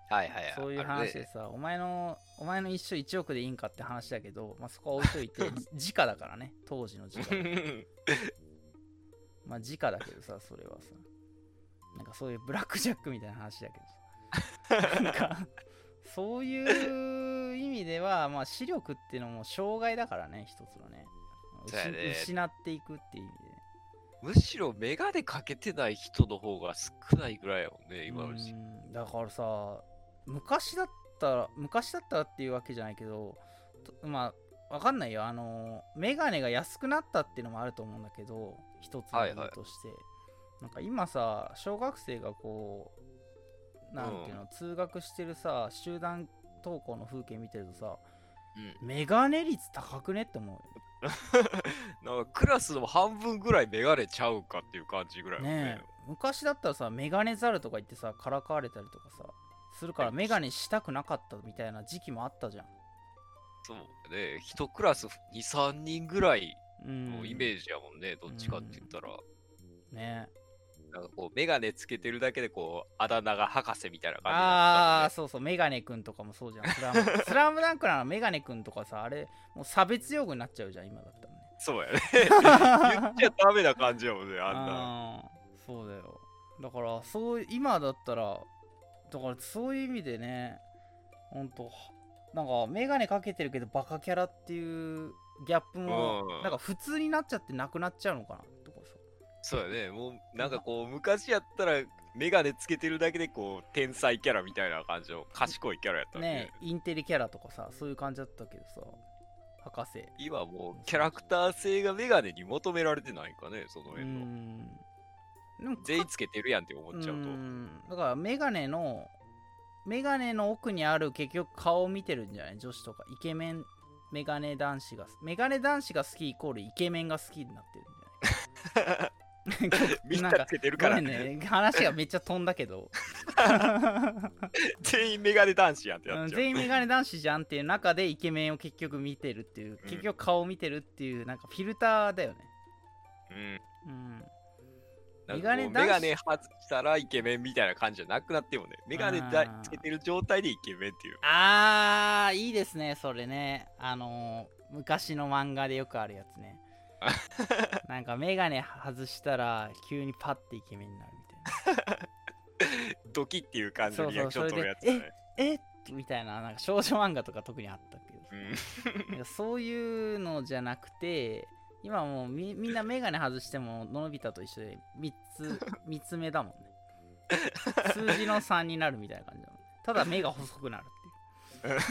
はいはいはい。
そういう話でさ、お前のお前の一生1億でいいんかって話だけど、まあ、そこは置いといて [laughs] 時価だからね。当時の時価 [laughs] まあ時価だけどさそれはさ。なんかそういうブラックジャックみたいな話だけどさ。[laughs] なんかそういう意味ではまあ視力っていうのも障害だからね一つのね。失失っていくっていう意味で。ね
むしろメガネかけてない人の方が少ないぐらいやもんね今の時期。
うん。だからさ昔だったら昔だったらっていうわけじゃないけどとまあわかんないよ。あのメガネが安くなったっていうのもあると思うんだけど一つの理由として、なんか今さ小学生がこうなんていうの、通学してるさ集団登校の風景見てるとさ
うん。
メガネ率高くねって思うよ。[laughs]
なんかクラスの半分ぐらいメガネちゃうかっていう感じぐらい
ね。え。昔だったらさメガネザルとか言ってさからかわれたりとかさするから
はい。
メガネしたくなかったみたいな時期もあったじゃん。
そうね。一クラス23人ぐらい
うん。
のイメージやもんね、どっちかって言ったら、
ね。
なんかこうメガネつけてるだけでこうあだ名が博士みたいな感じ
ああそうそう。メガネくんとかもそうじゃん。スラム。[laughs] スラムダンクならメガネくんとかさあれもう差別用語になっちゃうじゃん今だったらね。
たそうやね。[laughs] 言っちゃダメな感じやもんねあんな
そうだよ。だからそう今だったらだからそういう意味でねほんとなんかメガネかけてるけどバカキャラっていうギャップも
うん。
なんか普通になっちゃってなくなっちゃうのかなとかさ
そうやね。もうなんかこう昔やったらメガネつけてるだけでこう天才キャラみたいな感じの賢いキャラやったんで、
ねインテリキャラとかさそういう感じだったけどさ博士。
今もうキャラクター性がメガネに求められてないかねその
う
辺の全員つけてるやんって思っちゃうと。
ん。だからメガネのメガネの奥にある結局顔を見てるんじゃない？女子とかイケメンメガネ男子がメガネ男子が好きイコールイケメンが好きになってるんじゃない？[laughs]
みん
な
つけてるから。
ね。話がめっちゃ飛んだけど。[laughs]
全員メガネ男子やんってや
うん
っちゃう。
全員メガネ男子じゃんっていう中でイケメンを結局見てるっていう
うん
結局顔を見てるっていうなんかフィルターだよね。
うん。
うんメガネ
メガネ外したらイケメンみたいな感じじゃなくなってもねメガネだつけてる状態でイケメンっていう。
あーいいですねそれね。あのー昔の漫画でよくあるやつね。[laughs] なんかメガネ外したら急にパッてイケメンになるみたいな。
ドキっていう感じのリアクション取るやつだね。
えっみたいななんか少女漫画とか特にあったけど。
うん。
そういうのじゃなくて今もうみみんなメガネ外してものび太と一緒で3つ [laughs] 三つ目だもんね。数字の3になるみたいな感じだもんねただ目が細くなるっていう。[laughs]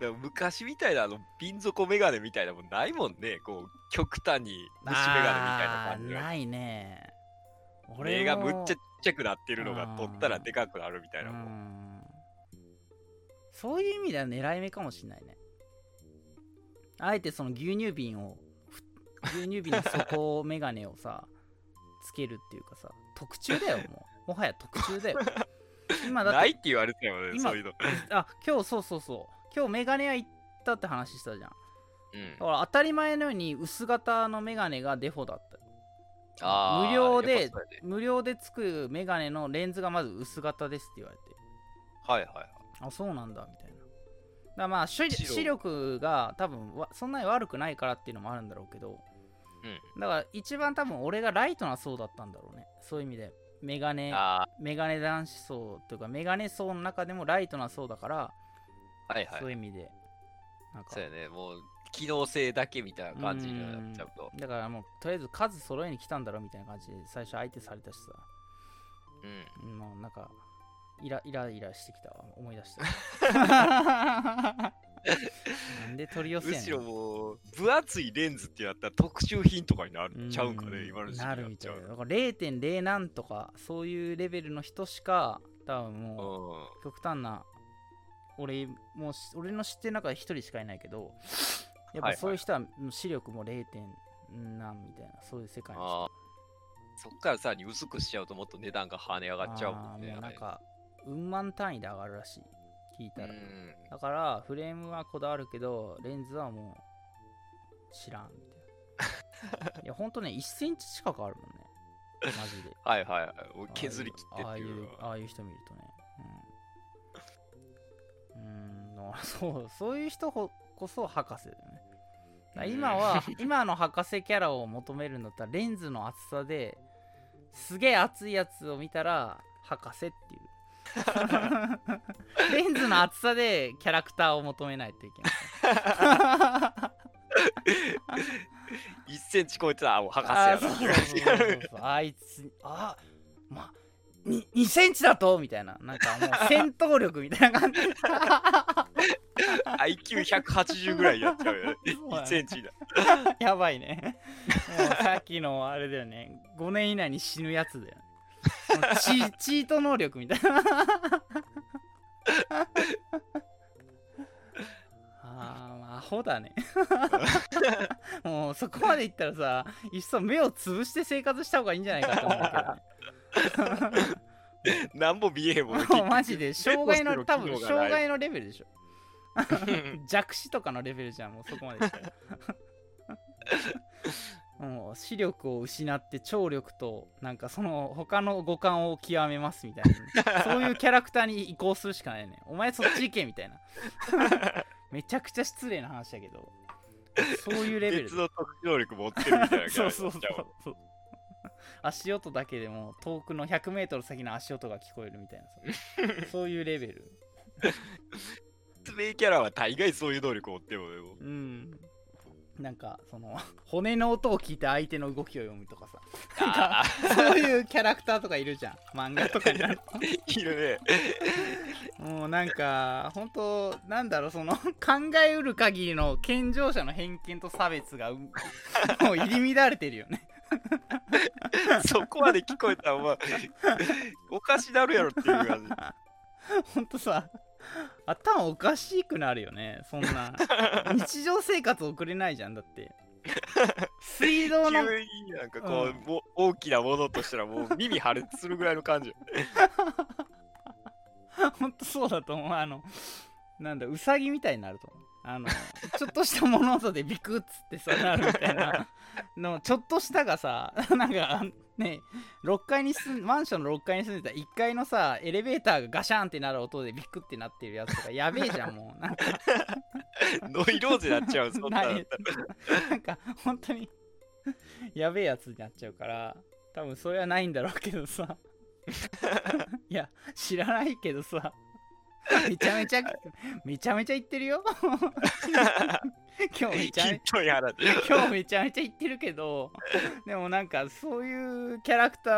でも昔みたいなあの瓶底メガネみたいなもんないもんね。こう極端に虫メガネみたいな感じ
ないね。
目がむっちゃち
ゃ
っちゃくなってるのが取ったらでかくなるみたいなもん。
そういう意味では狙い目かもしんないねあえてその牛乳瓶をふ牛乳瓶の底をメガネをさ [laughs] つけるっていうかさ特注だよもう。もはや特注だよ。今だって
ないって言われてたよね
今
そういうの。
あ今日そうそうそう。今日メガネ屋行ったって話したじゃん。
うん。
だから当たり前のように薄型のメガネがデフォだった。無料で。無料でつくメガネのレンズがまず薄型ですって言われて。
はいはいはい。
あそうなんだみたいなだまあ視
白
視力が多分わそんなに悪くないからっていうのもあるんだろうけど、だから一番多分俺がライトな層だったんだろうね。そういう意味で。メガネ
あ
メガネ男子層というかメガネ層の中でもライトな層だから、
あ、はいはい。
そう。いう意味で。なんか。
そうやね、もう機能性だけみたいな感じになっちゃうと。
だからもうとりあえず数揃えに来たんだろみたいな感じで最初相手されたしさ。
うん。
もうなんかイライライラしてきたわ思い出した [laughs] なんで取り寄せ
むしろもう、分厚いレンズってなったら特注品とかになる
うん
ちゃうんかね、今の時期
なるみたいなだから0.0何とかそういうレベルの人しか多分もう
う
極端な俺もうし俺の知ってる中で1人しかいないけど [laughs] やっぱそういう人は視力も 0. 何みたいなそういう世界
ん。
の
ああ。そっからさらに薄くしちゃうともっと値段が跳ね上がっちゃうもんね。
あーもうなん。万単位で上がるらしい聞いたら、
うん。
だからフレームはこだわるけどレンズはもう知らん。みたいないやほん。とね1センチ近くあるもん。ねマジで
はいはい削り切って
ああい
っていうう
ああいう人見るとねうん。うん。そうそういう人ほこそ博士だよね今は今の博士キャラを求めるん。だったらレンズの厚さですげえ熱いやつを見たら博士っていう [laughs] レンズの厚さでキャラクターを求めないといけない。[laughs]
1センチ超えてたら、あもう博士
あ
やな。
ーそうそうそうそうあいつあまに2センチだと？みたいな。なんかもう戦闘力みたいな感じ。
IQ180 ぐらいやっちゃうよね。
そうだね。
1センチだ。
やばいね。さっきのあれだよね。5年以内に死ぬやつだよねチチート能力みたいな。[laughs] あアホだね。[laughs] もうそこまでいったらさいっそ目を潰して生活した方がいいんじゃないかと思うけどね。
なんも見えへんもんね。
も [laughs] うマジで。障害の多分障害のレベルでしょ。弱視とかのレベルじゃんもうそこまでしたらもう視力を失って聴力となんかその他の五感を極めますみたいな。[laughs] そういうキャラクターに移行するしかないね。お前そっち行けみたいな。[laughs] めちゃくちゃ失礼な話だけど。そういうレベル
別の特殊能力持ってるみたいな [laughs]
そうそうそう足音だけでも遠くの 100m 先の足音が聞こえるみたいなさ。そういうレベル。
説明キャラは大概そういう能力持ってるもんね。う
んなんかその [laughs] 骨の音を聞いて相手の動きを読むとかさ。なんか
あ
そういうキャラクターとかいるじゃん。漫画とかになると。
ー [laughs] いるね。
もうなんか本当なんだろうその考えうる限りの健常者の偏見と差別がう [laughs] もう入り乱れてるよね。
そこまで聞こえたら、お前、おかしなるやろっていう感じ。
ほんとさ [laughs] 頭おかしくなるよね。そんな。[laughs] 日常生活送れないじゃんだって。[laughs] 水道の。
急になんかこう、
うん。
大きなものとしたらもう耳破裂するぐらいの感じ。
ほんとそうだと思う。あのなんだウサギみたいになると思う。あのちょっとした物音でビクッつってさなるみたいな。のちょっとしたがさなんかね6階に住んマンションの6階に住んでた1階のさエレベーターがガシャンってなる音でビクってなってるやつとかやべえじゃん [laughs] もうなんか。
ノイローゼになっちゃう、そんなの。
ない。なんか本当にやべえやつになっちゃうから多分それはないんだろうけどさ。[laughs] いや知らないけどさ [laughs] めちゃめちゃめちゃめちゃ言ってるよ。[laughs] 今日めちゃめ
きっとやらで。
今日めちゃめちゃ言ってるけどでもなんかそういうキャラクター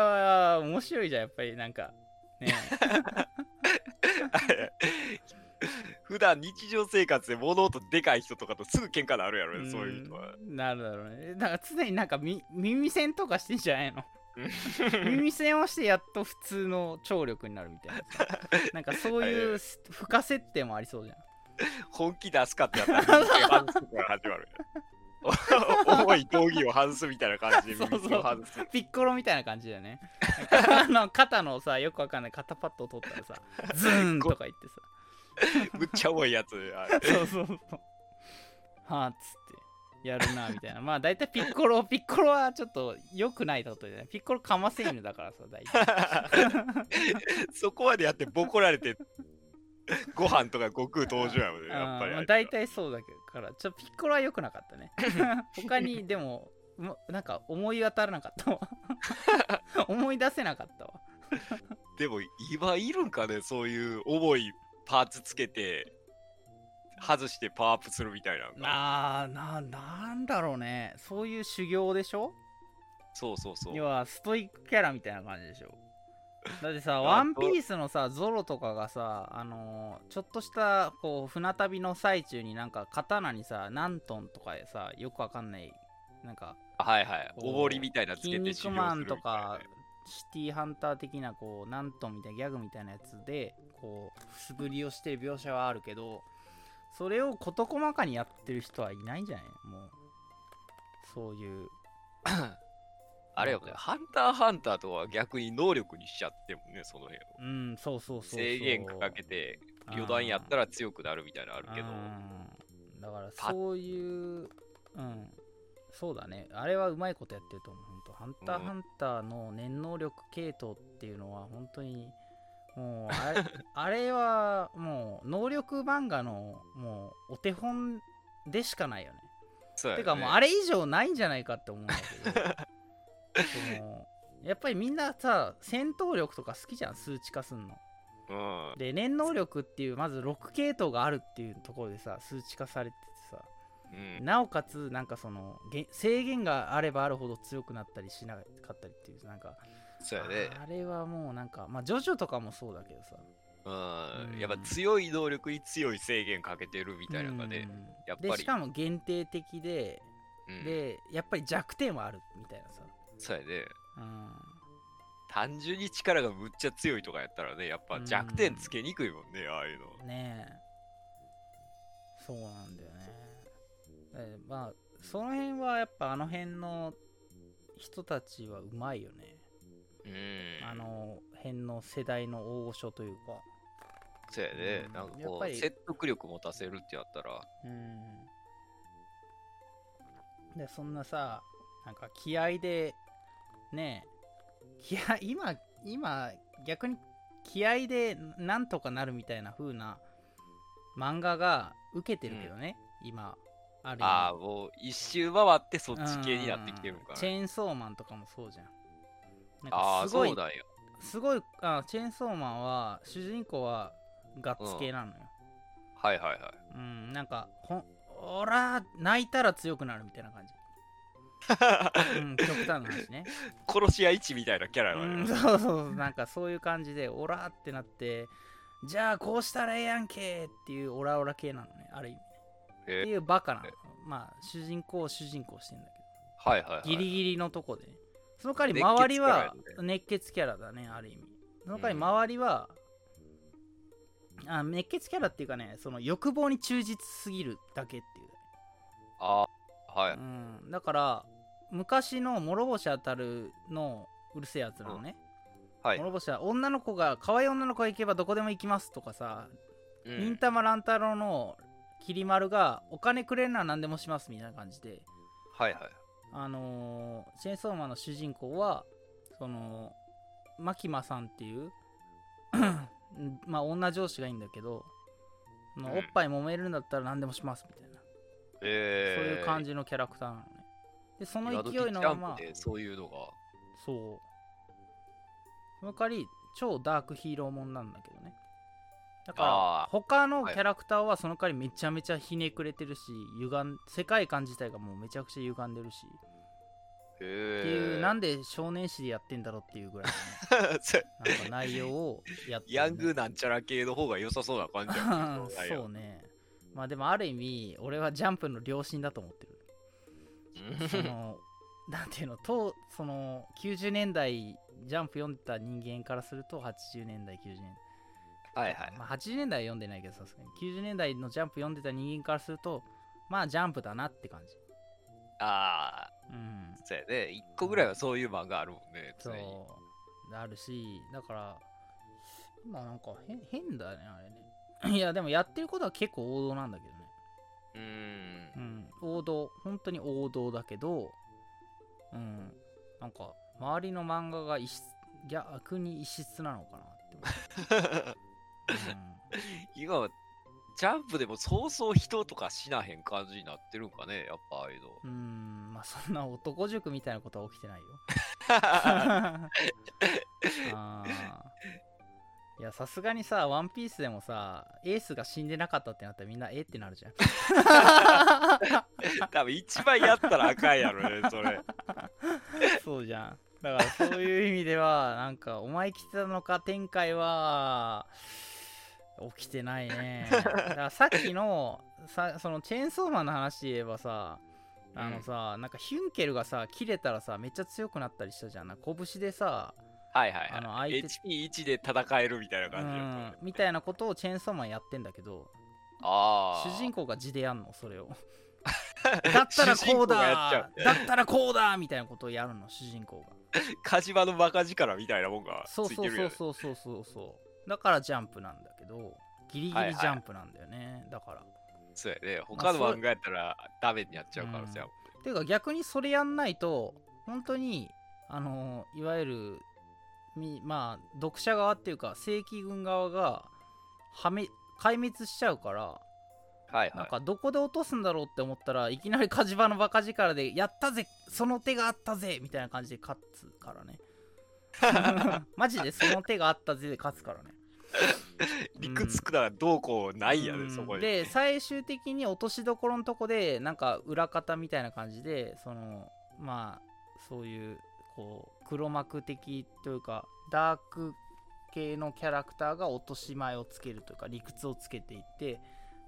は面白いじゃんやっぱりなんか。ね。[laughs]
普段日常生活で物音でかい人とかとすぐ喧嘩なるやろね、そういう人は。
んなるだろうね。だから常になんかみ耳栓とかしてんじゃないの？耳栓をしてやっと普通の聴力になるみたいな。さなんかそういう負荷設定もありそうじゃん。
本気出すかってやったら耳栓外すから始まる。重い道着を外すみたいな感じで
そうそう。ピッコロみたいな感じだよね。あの肩のさよくわかんない肩パッドを取ったらさズーンとか言ってさ。[laughs]
むっちゃ重いやつ。あれ
そうそうそう。はあっつってやるなみたいな。まあ大体ピッコロピッコロはちょっと良くないことじゃないピッコロかませ犬だからさ大体。[laughs]
そこまでやってボコられて、ご飯とか悟空登場やもんね、やっぱり
うんまあ。大体そうだけどからちょピッコロは良くなかったね。[laughs] 他にでももなんか思い当たらなかったわ。[laughs] 思い出せなかったわ。
でも今いるんかね、そういう重いパーツつけて、外してパワーアップするみたい
なあななんだろうね。そういう修行でしょ？
そうそうそう。
要はストイックキャラみたいな感じでしょ。だってさ、[laughs]
あ
ワンピースのさ、ゾロとかがさ、あのーちょっとしたこう船旅の最中になんか刀にさ、何トンとかでさ、よくわかんない、なんか
はいはい。おごりみたいなつけて
筋肉マンとか、シティハンター的なこう、何トンみたいなギャグみたいなやつで、こう、素振りをしてる描写はあるけど、それを事細かにやってる人はいないんじゃない？もう、そういう。[coughs]
あれよね、ハンターハンターとは逆に能力にしちゃってもね、その辺を。
うん、そうそうそうそう。
制限かけて、余談やったら強くなるみたいなのあるけど、
うんだから
パ
そういううんそうだねあれはうまいことやってると思う本当ハンター
うん
ハンターの念能力系統っていうのは本当にもうあれあれはもう能力漫画のもうお手本でしかないよね。
そうやね。
てかもうあれ以上ないんじゃないかって思うんだけど。[laughs] そのやっぱりみんなさ戦闘力とか好きじゃん数値化すんの。
うん。
で念能力っていうまず6系統があるっていうところでさ数値化されててさ。
うん、
なおかつなんかそのげ制限があればあるほど強くなったりしなかったりっていうなんか
そうやね。
あれはもうなんかまあジョジョとかもそうだけどさ
うん。
うん
やっぱ強い能力に強い制限かけてるみたいなのがね
う、ん
やっぱり
でしかも限定的で、
うん、
でやっぱり弱点はあるみたいなさ、
そうやね。
うん、
単純に力がむっちゃ強いとかやったらね、やっぱ弱点つけにくいもんね、ああいうの。
ねえそうなんだよねえまあその辺はやっぱあの辺の人たちはうまいよね、
うん。
あの辺の世代の大御所というか。
そうやね。
う。ん。
なんかこう、説得力持たせるってやったら、
うん。でそんなさなんか気合でねえ気合今今逆に気合でなんとかなるみたいな風な漫画が受けてるけどね、今ある
ああ、もう一周回ってそっち系になってきてるのか
うん。チェ
な。
ーンソーマンとかもそうじゃんなん
ああ、
かすごい
そうなんや。
すごいあチェーンソーマンは主人公はガッツ系なのよ、
はいはいはい。
うん、なんかほんおら泣いたら強くなるみたいな感じ、[laughs] うん、極端な話ね、
殺し屋一みたいなキャラ
う
なん
ん、
や。
そうそう。なんかそういう感じでオラってなってじゃあこうしたらええやんけっていうオラオラ系なのね。ある意味。ね
え
っていうバカなの。まあ主人公を主人公してんだけ
はいはいはい。
どギリギリのとこで。ねその代わり周りは熱血キャラだねある意味。その代わり
うん。
周りは、あ熱血キャラっていうかねその欲望に忠実すぎるだけっていう。
ああ、はい。
うん、だから昔の諸星あたるのうるせえやつなのね、
はい。
諸星は女の子が可愛い女の子が行けばどこでも行きますとかさ、
うん。
忍たま乱太郎のきり丸がお金くれるなら何でもしますみたいな感じで
はいはい。
あのーチェーンソーマンの主人公はそのマキマさんっていう [coughs] まあ女上司がいいんだけど、まあ
うん。
おっぱい揉めるんだったら何でもしますみたいな、
えー、
そういう感じのキャラクターなのね。でその勢いのまま
そういうのが。
そう。その代わり超ダークヒーローもんなんだけどねだから他のキャラクターはその代わりめちゃめちゃひねくれてるし歪ん世界観自体がもうめちゃくちゃ歪んでるし。
へ
っていう
え
なんで少年誌でやってんだろうっていうぐらいの、[laughs] ね、なんか内容をやってるね、
ヤングなんちゃら系の方が良さそうな感じ [laughs]
そうね。まあでもある意味俺はジャンプの良心だと思ってる。
うん。
そのなんていうのとその90年代ジャンプ読んでた人間からすると80年代90年
はいはい。
まあ、80年代は読んでないけどさすがに。90年代のジャンプ読んでた人間からするとまあジャンプだなって感じ。
ああ、
うん。
そうやね。一個ぐらいはそういう漫画あるもんね。
そ
常に。
う。あるしだから今なんか変変だねあれね。[laughs] いやでもやってることは結構王道なんだけどね。
うーん。
う。ん。王道。本当に王道だけどうん。なんか周りの漫画が異質逆に異質なのかなって思う、[laughs]
今はジャンプでもそうそう人とかしなへん感じになってるんかね、やっぱああいうの。
うん、うんまあそんな男塾みたいなことは起きてないよ。[laughs] いやさすがにさワンピースでもさエースが死んでなかったってなったらみんなえってなるじゃん。[laughs]
多分一番やったらあかんやろね、それ。
そうじゃん。だからそういう意味ではなんかお前来てたのか展開は起きてないね。[laughs] だからさっきのさそのチェーンソーマンの話で言えばさあのさ、なんかヒュンケルがさ切れたらさめっちゃ強くなったりしたじゃん。な拳でさ
はいはい
あの
はい。
相手
HP1 で戦えるみたいな
う
感じや
ん。みたいなことをチェーンソーマンやってんだけど
ああ。
主人公が地でやんのそれを。[laughs] だったらこうだ
う。
だったらこうだみたいなことをやるの主人公が。
火事場のバカ力みたいなもんがつ
そうそう
いてるや
そうんそうそうそうそう。だからジャンプなんだけどギリギリジャンプなんだよね、だから
そうやね。他の漫画やったらダメになっちゃうからさ。
ていうか逆にそれやんないと本当にあのいわゆるみまあ読者側っていうか正規軍側がはめ壊滅しちゃうから
はいはい。
なんかどこで落とすんだろうって思ったらいきなり火事場のバカ力でやったぜその手があったぜみたいな感じで勝つからね [laughs] [laughs] マジでその手があったぜで勝つからね [laughs]
理屈くならどうこうないやね、
うん
そこに。
で最終的に落としどころのとこでなんか裏方みたいな感じでそのまあそういうこう黒幕的というかダーク系のキャラクターが落とし前をつけるというか理屈をつけていって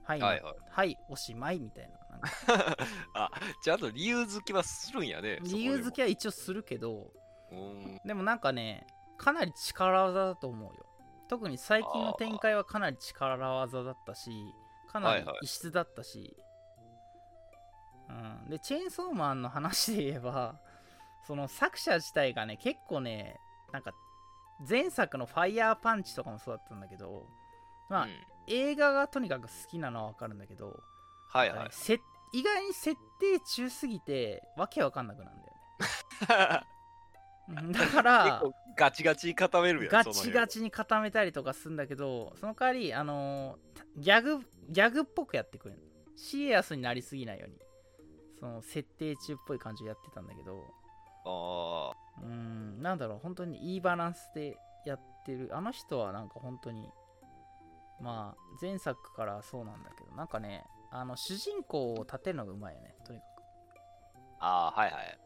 はい、
はいはい
はい、おしまいみたいななんか [laughs]
あ、ちゃんと理由付けはするんやね。
理由付け
け。
は一応するけど
うん。
でもなんかねかなり力技だと思うよ特に最近の展開はかなり力技だったしかなり
はい。はい
異質だったし、うん、でチェーンソーマンの話で言えば [laughs] その作者自体がね結構ねなんか前作の「ファイヤーパンチ」とかもそうだったんだけどまあ、
うん。
映画がとにかく好きなのは分かるんだけど、
はいはい。
意外に設定中すぎてわけわかんなくなるんだよね。う [laughs] んだから [laughs]
ガチガチに固めるやん
ガチガチに固めたりとかするんだけどその代わりあのーギャグギャグっぽくやってくれるシエアスになりすぎないように。その設定中っぽい感じでやってたんだけど。
あ
うーん。なんだろう本当にいいバランスでやってる。あの人はなんか本当にまあ前作からそうなんだけどなんかねあの主人公を立てるのがうまいよねとにかく、
ーあー、はいはい。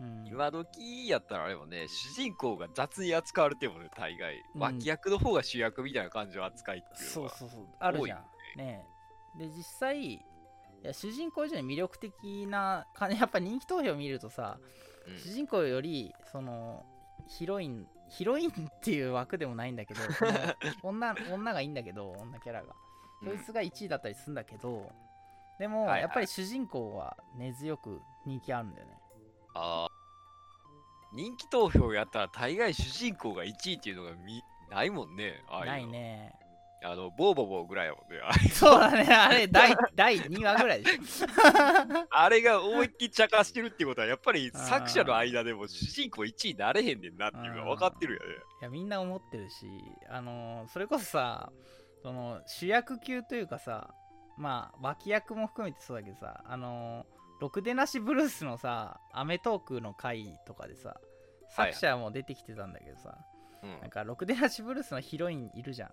うん、
今時やったらあれもね、主人公が雑に扱われてもね、大概。
うん。
脇役の方が主役みたいな感じの扱いっていう。
そうそうそう。あるじゃん。
多
ね。えで実際いや主人公以上に魅力的な [laughs] やっぱ人気投票見るとさ、
うん。
主人公よりそのヒロインヒロインっていう枠でもないんだけど [laughs] 女女がいいんだけど女キャラが。そいつが1位だったりするんだけど、でも、やっぱり主人公は根強く人気あるんだよね
あー人気投票やったら大概主人公が1位っていうのがみないもんね。ああいうの
ない。ね
あの、ボーボーボーぐらいやもんね。あ
そうだねあれ第第2話ぐらいでしょ [laughs]
あれが思いっきり茶化してるっていうことは、やっぱり作者の間でも主人公1位になれへんねんなっていうのが分かってるよね。
いやみんな思ってるしあのーそれこそさその主役級というかさまあ脇役も含めてそうだけどさあのーろくでなしブルースのさ『アメトーーク』の回とかでさ
はい
作者も出てきてたんだけどさ、
うん。
なんかろくでなしブルースのヒロインいるじゃん。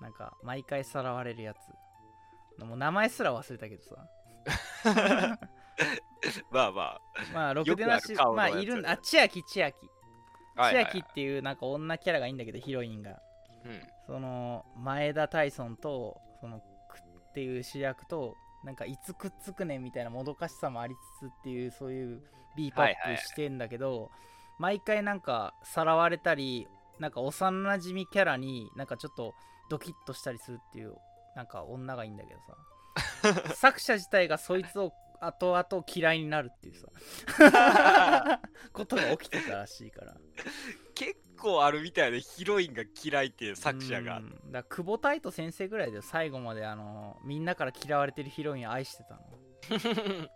なんか毎回さらわれるやつ。もう名前すら忘れたけどさ。[laughs]
まあま
まあろくでなし
あ
まあいるんだ。あ千秋千秋。
あ。はい
千
はいはい。
秋っていうなんか女キャラがいいんだけどヒロインが。
うん。
その前田大尊とそのくっていう主役となんかいつくっつくねんみたいなもどかしさもありつつっていうそういうビーパッ
はいはいはい。
プしてんだけど、毎回なんかさらわれたりなんか幼なじみキャラになんかちょっとドキッとしたりするっていうなんか女がいいんだけどさ。[laughs] 作者自体がそいつを後々嫌いになるっていうさ。[laughs] ことが起きてたらしいから。
結構あるみたいでヒロインが嫌いっていう作者が。
う。ん。だ久保太斗先生ぐらいで最後まであのみんなから嫌われてるヒロインを愛してたの。[laughs]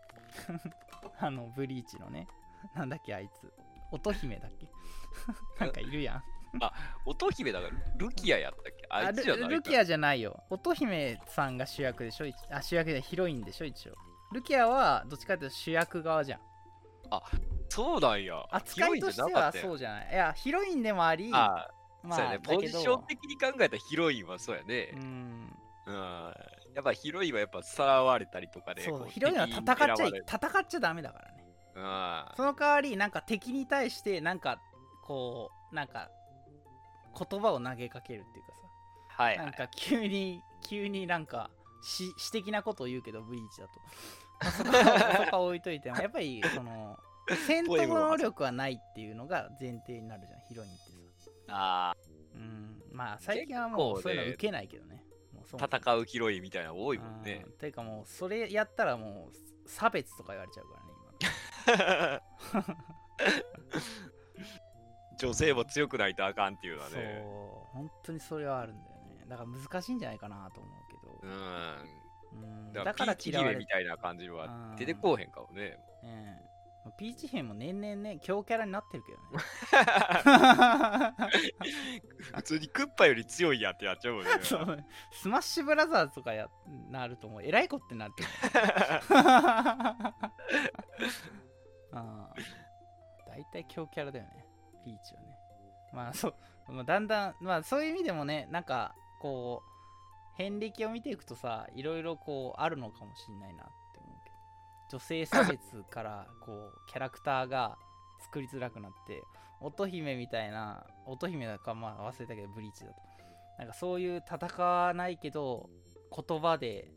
あのブリーチのね。なんだっけあいつ。乙姫だっけ。[laughs] なんかいるやん。
乙姫だからルキアやったっけ？あ
ルルキアじゃないよ。乙姫さんが主役でしょ？一あ主役でヒロインでしょ？一応ルキアはどっちかっていうと主役側じゃん。
そうなんや。
扱いとしてはそううじゃない。いやヒロインでもあり
ああ、
ま
そうやね。ポジション的に考えたらヒロインはそうやね。
うん。
うん、やっぱヒロインはやっぱさらわれたりとかで
そうヒロインは戦っちゃ戦っちゃダメだからね。
うん。
その代わりなんか敵に対してなんかこうなんか言葉を投げかけるっていうかさ。
はい、はい、
なんか急に急になんかし詩的なことを言うけどブリーチだと、まあそこは置いといてもやっぱりその [laughs] 戦闘能力はないっていうのが前提になるじゃんヒロインって
あ
さうん。まあ最近はもうそういうの受けないけどね。
戦うヒロインみたいなの多いもんね。
うん。ていうかもうそれやったらもう差別とか言われちゃうからね今。の [laughs]
女性も強くないとあかんっていうのは
そう。
ね
本当にそれはあるんだよね。だから難しいんじゃないかなと思うけど、
うん
うん。
だか
らら
ピーチ
嫌われ
みたいな感じは
うん
出てこうへんかもね。
ええ。ピーチ姫も年々ね強キャラになってるけどね。[laughs]
普通にクッパより強いやってやっちゃうもんね [laughs]
そう。スマッシュブラザーズとかやなるともうえらいことになってる。[laughs] ああ大体強キャラだよねピーチはね。まあそう、まあ、だんだんまあそういう意味でもねなんかこう遍歴を見ていくとさいろいろこうあるのかもしんないなって思うけど。女性差別からこうキャラクターが作りづらくなって乙姫みたいな乙姫だかまあ忘れたけどブリーチだと。なんかそういう戦わないけど言葉で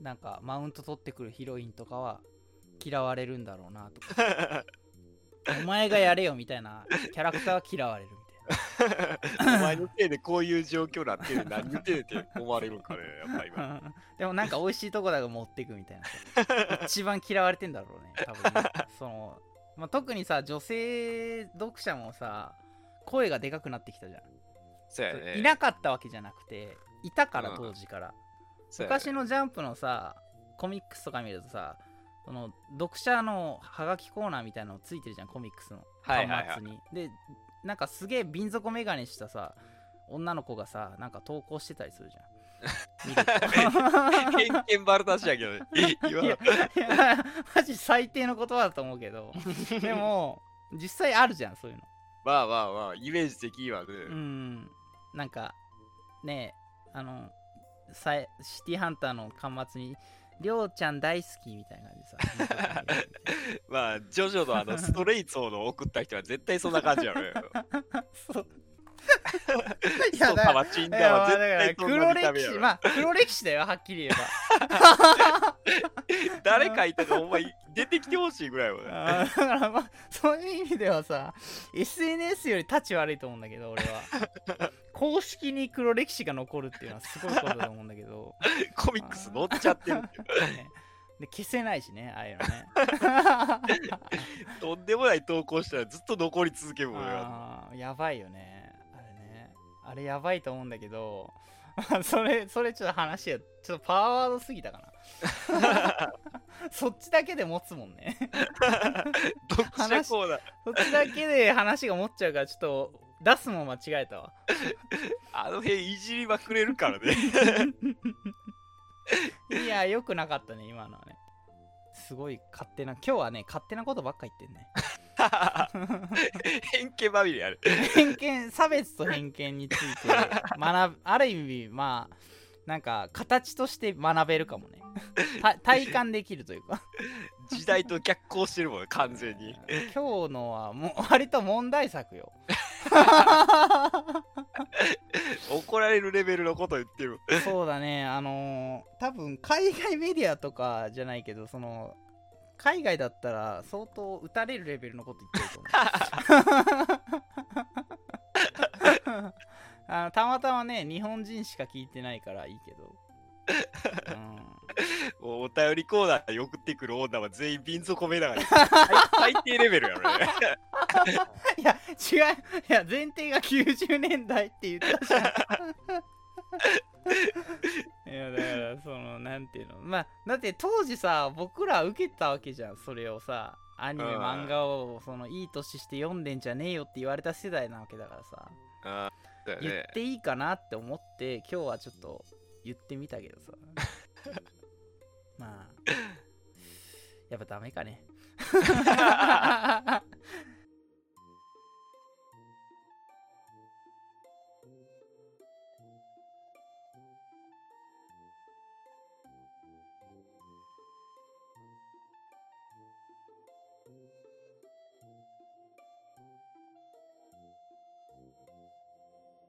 なんかマウント取ってくるヒロインとかは嫌われるんだろうなとか。[laughs] お前がやれよみたいな。キャラクターは嫌われる。み [laughs]
お前のせいでこういう状況になってる。何言ってんって思われるんかねやっぱ今。
な [laughs] でもなんか美味しいとこだが持ってくみたいな。さ [laughs] 一番嫌われてんだろうね多分ね。その、まあ、特にさ女性読者もさ声がでかくなってきたじゃん。
そうやね。
いなかったわけじゃなくていたから
うん。
当時から、
そうやね。
昔のジャンプのさコミックスとか見るとさその読者のハガキコーナーみたいなのついてるじゃんコミックスの。
はいはいはい。
端末に、でなんかすげえ瓶底メガネしたさ女の子がさなんか投稿してたりするじゃん。
偏見バルタしやけどね。今
いやいやマジ最低の言葉だと思うけど。でも実際あるじゃんそういうの。
まあまあまあイメージ的にはね、
うん。なんかねあのさえシティハンターの端末にりょうちゃん大好きみたいな感じでさ。[laughs]
まあジョジョのあのストレイツをの送った人は絶対そんな感じやろよ。
な [laughs] そう [laughs] いやだいやまあ
だ
から黒歴史まあ黒歴史だよはっきり言えば。[laughs]
誰書いたかほんま出てきてほしいぐらいよね
だからまあそういう意味ではさ SNS より立ち悪いと思うんだけど俺は。公式に黒歴史が残るっていうのはすごいことだと思うんだけど。[laughs]
コミックス載っちゃってるっていう。
ね。で消せないしねああいうのね。
とんでもない投稿したらずっと残り続けるもん
やばいよねあれやばいと思うんだけど [laughs] それそれちょっと話がちょっとパワーワードすぎたかな。[laughs] そっちだけで持つもんね。
読者コーナー
そっちだけで話が持っちゃうからちょっと出すもん間違えたわ。
あの辺いじりまくれるからね。[laughs]
いやよくなかったね今のはね。すごい勝手な今日はね勝手なことばっか言ってんね [laughs]
偏見まみれやる
偏見差別と偏見について学ぶある意味まあなんか形として学べるかもね。[laughs] た体感できるというか。
時代と逆行してるもんね完全に。
今日のはもう割と問題作よ。[laughs]
怒られるレベルのこと言ってる。
そうだね。あのー多分海外メディアとかじゃないけどその海外だったら相当撃たれるレベルのこと言ってると思う。[laughs] あのたまたまね日本人しか聞いてないからいいけど、うん、[laughs]
もうお便りコーナーに送ってくる女は全員瓶底メダカに最最低レベルやろね
いや違う。いや前提が90年代って言ったじゃんいやだからそのなんていうの。まあだって当時さ僕ら受けたわけじゃんそれをさ。アニメ
うん。
漫画をそのいい年して読んでんじゃねえよって言われた世代なわけだからさ。
あーだよ
言
ね
っていいかなって思って今日はちょっと言ってみたけどさ。[laughs] まあやっぱダメかね [laughs] [laughs]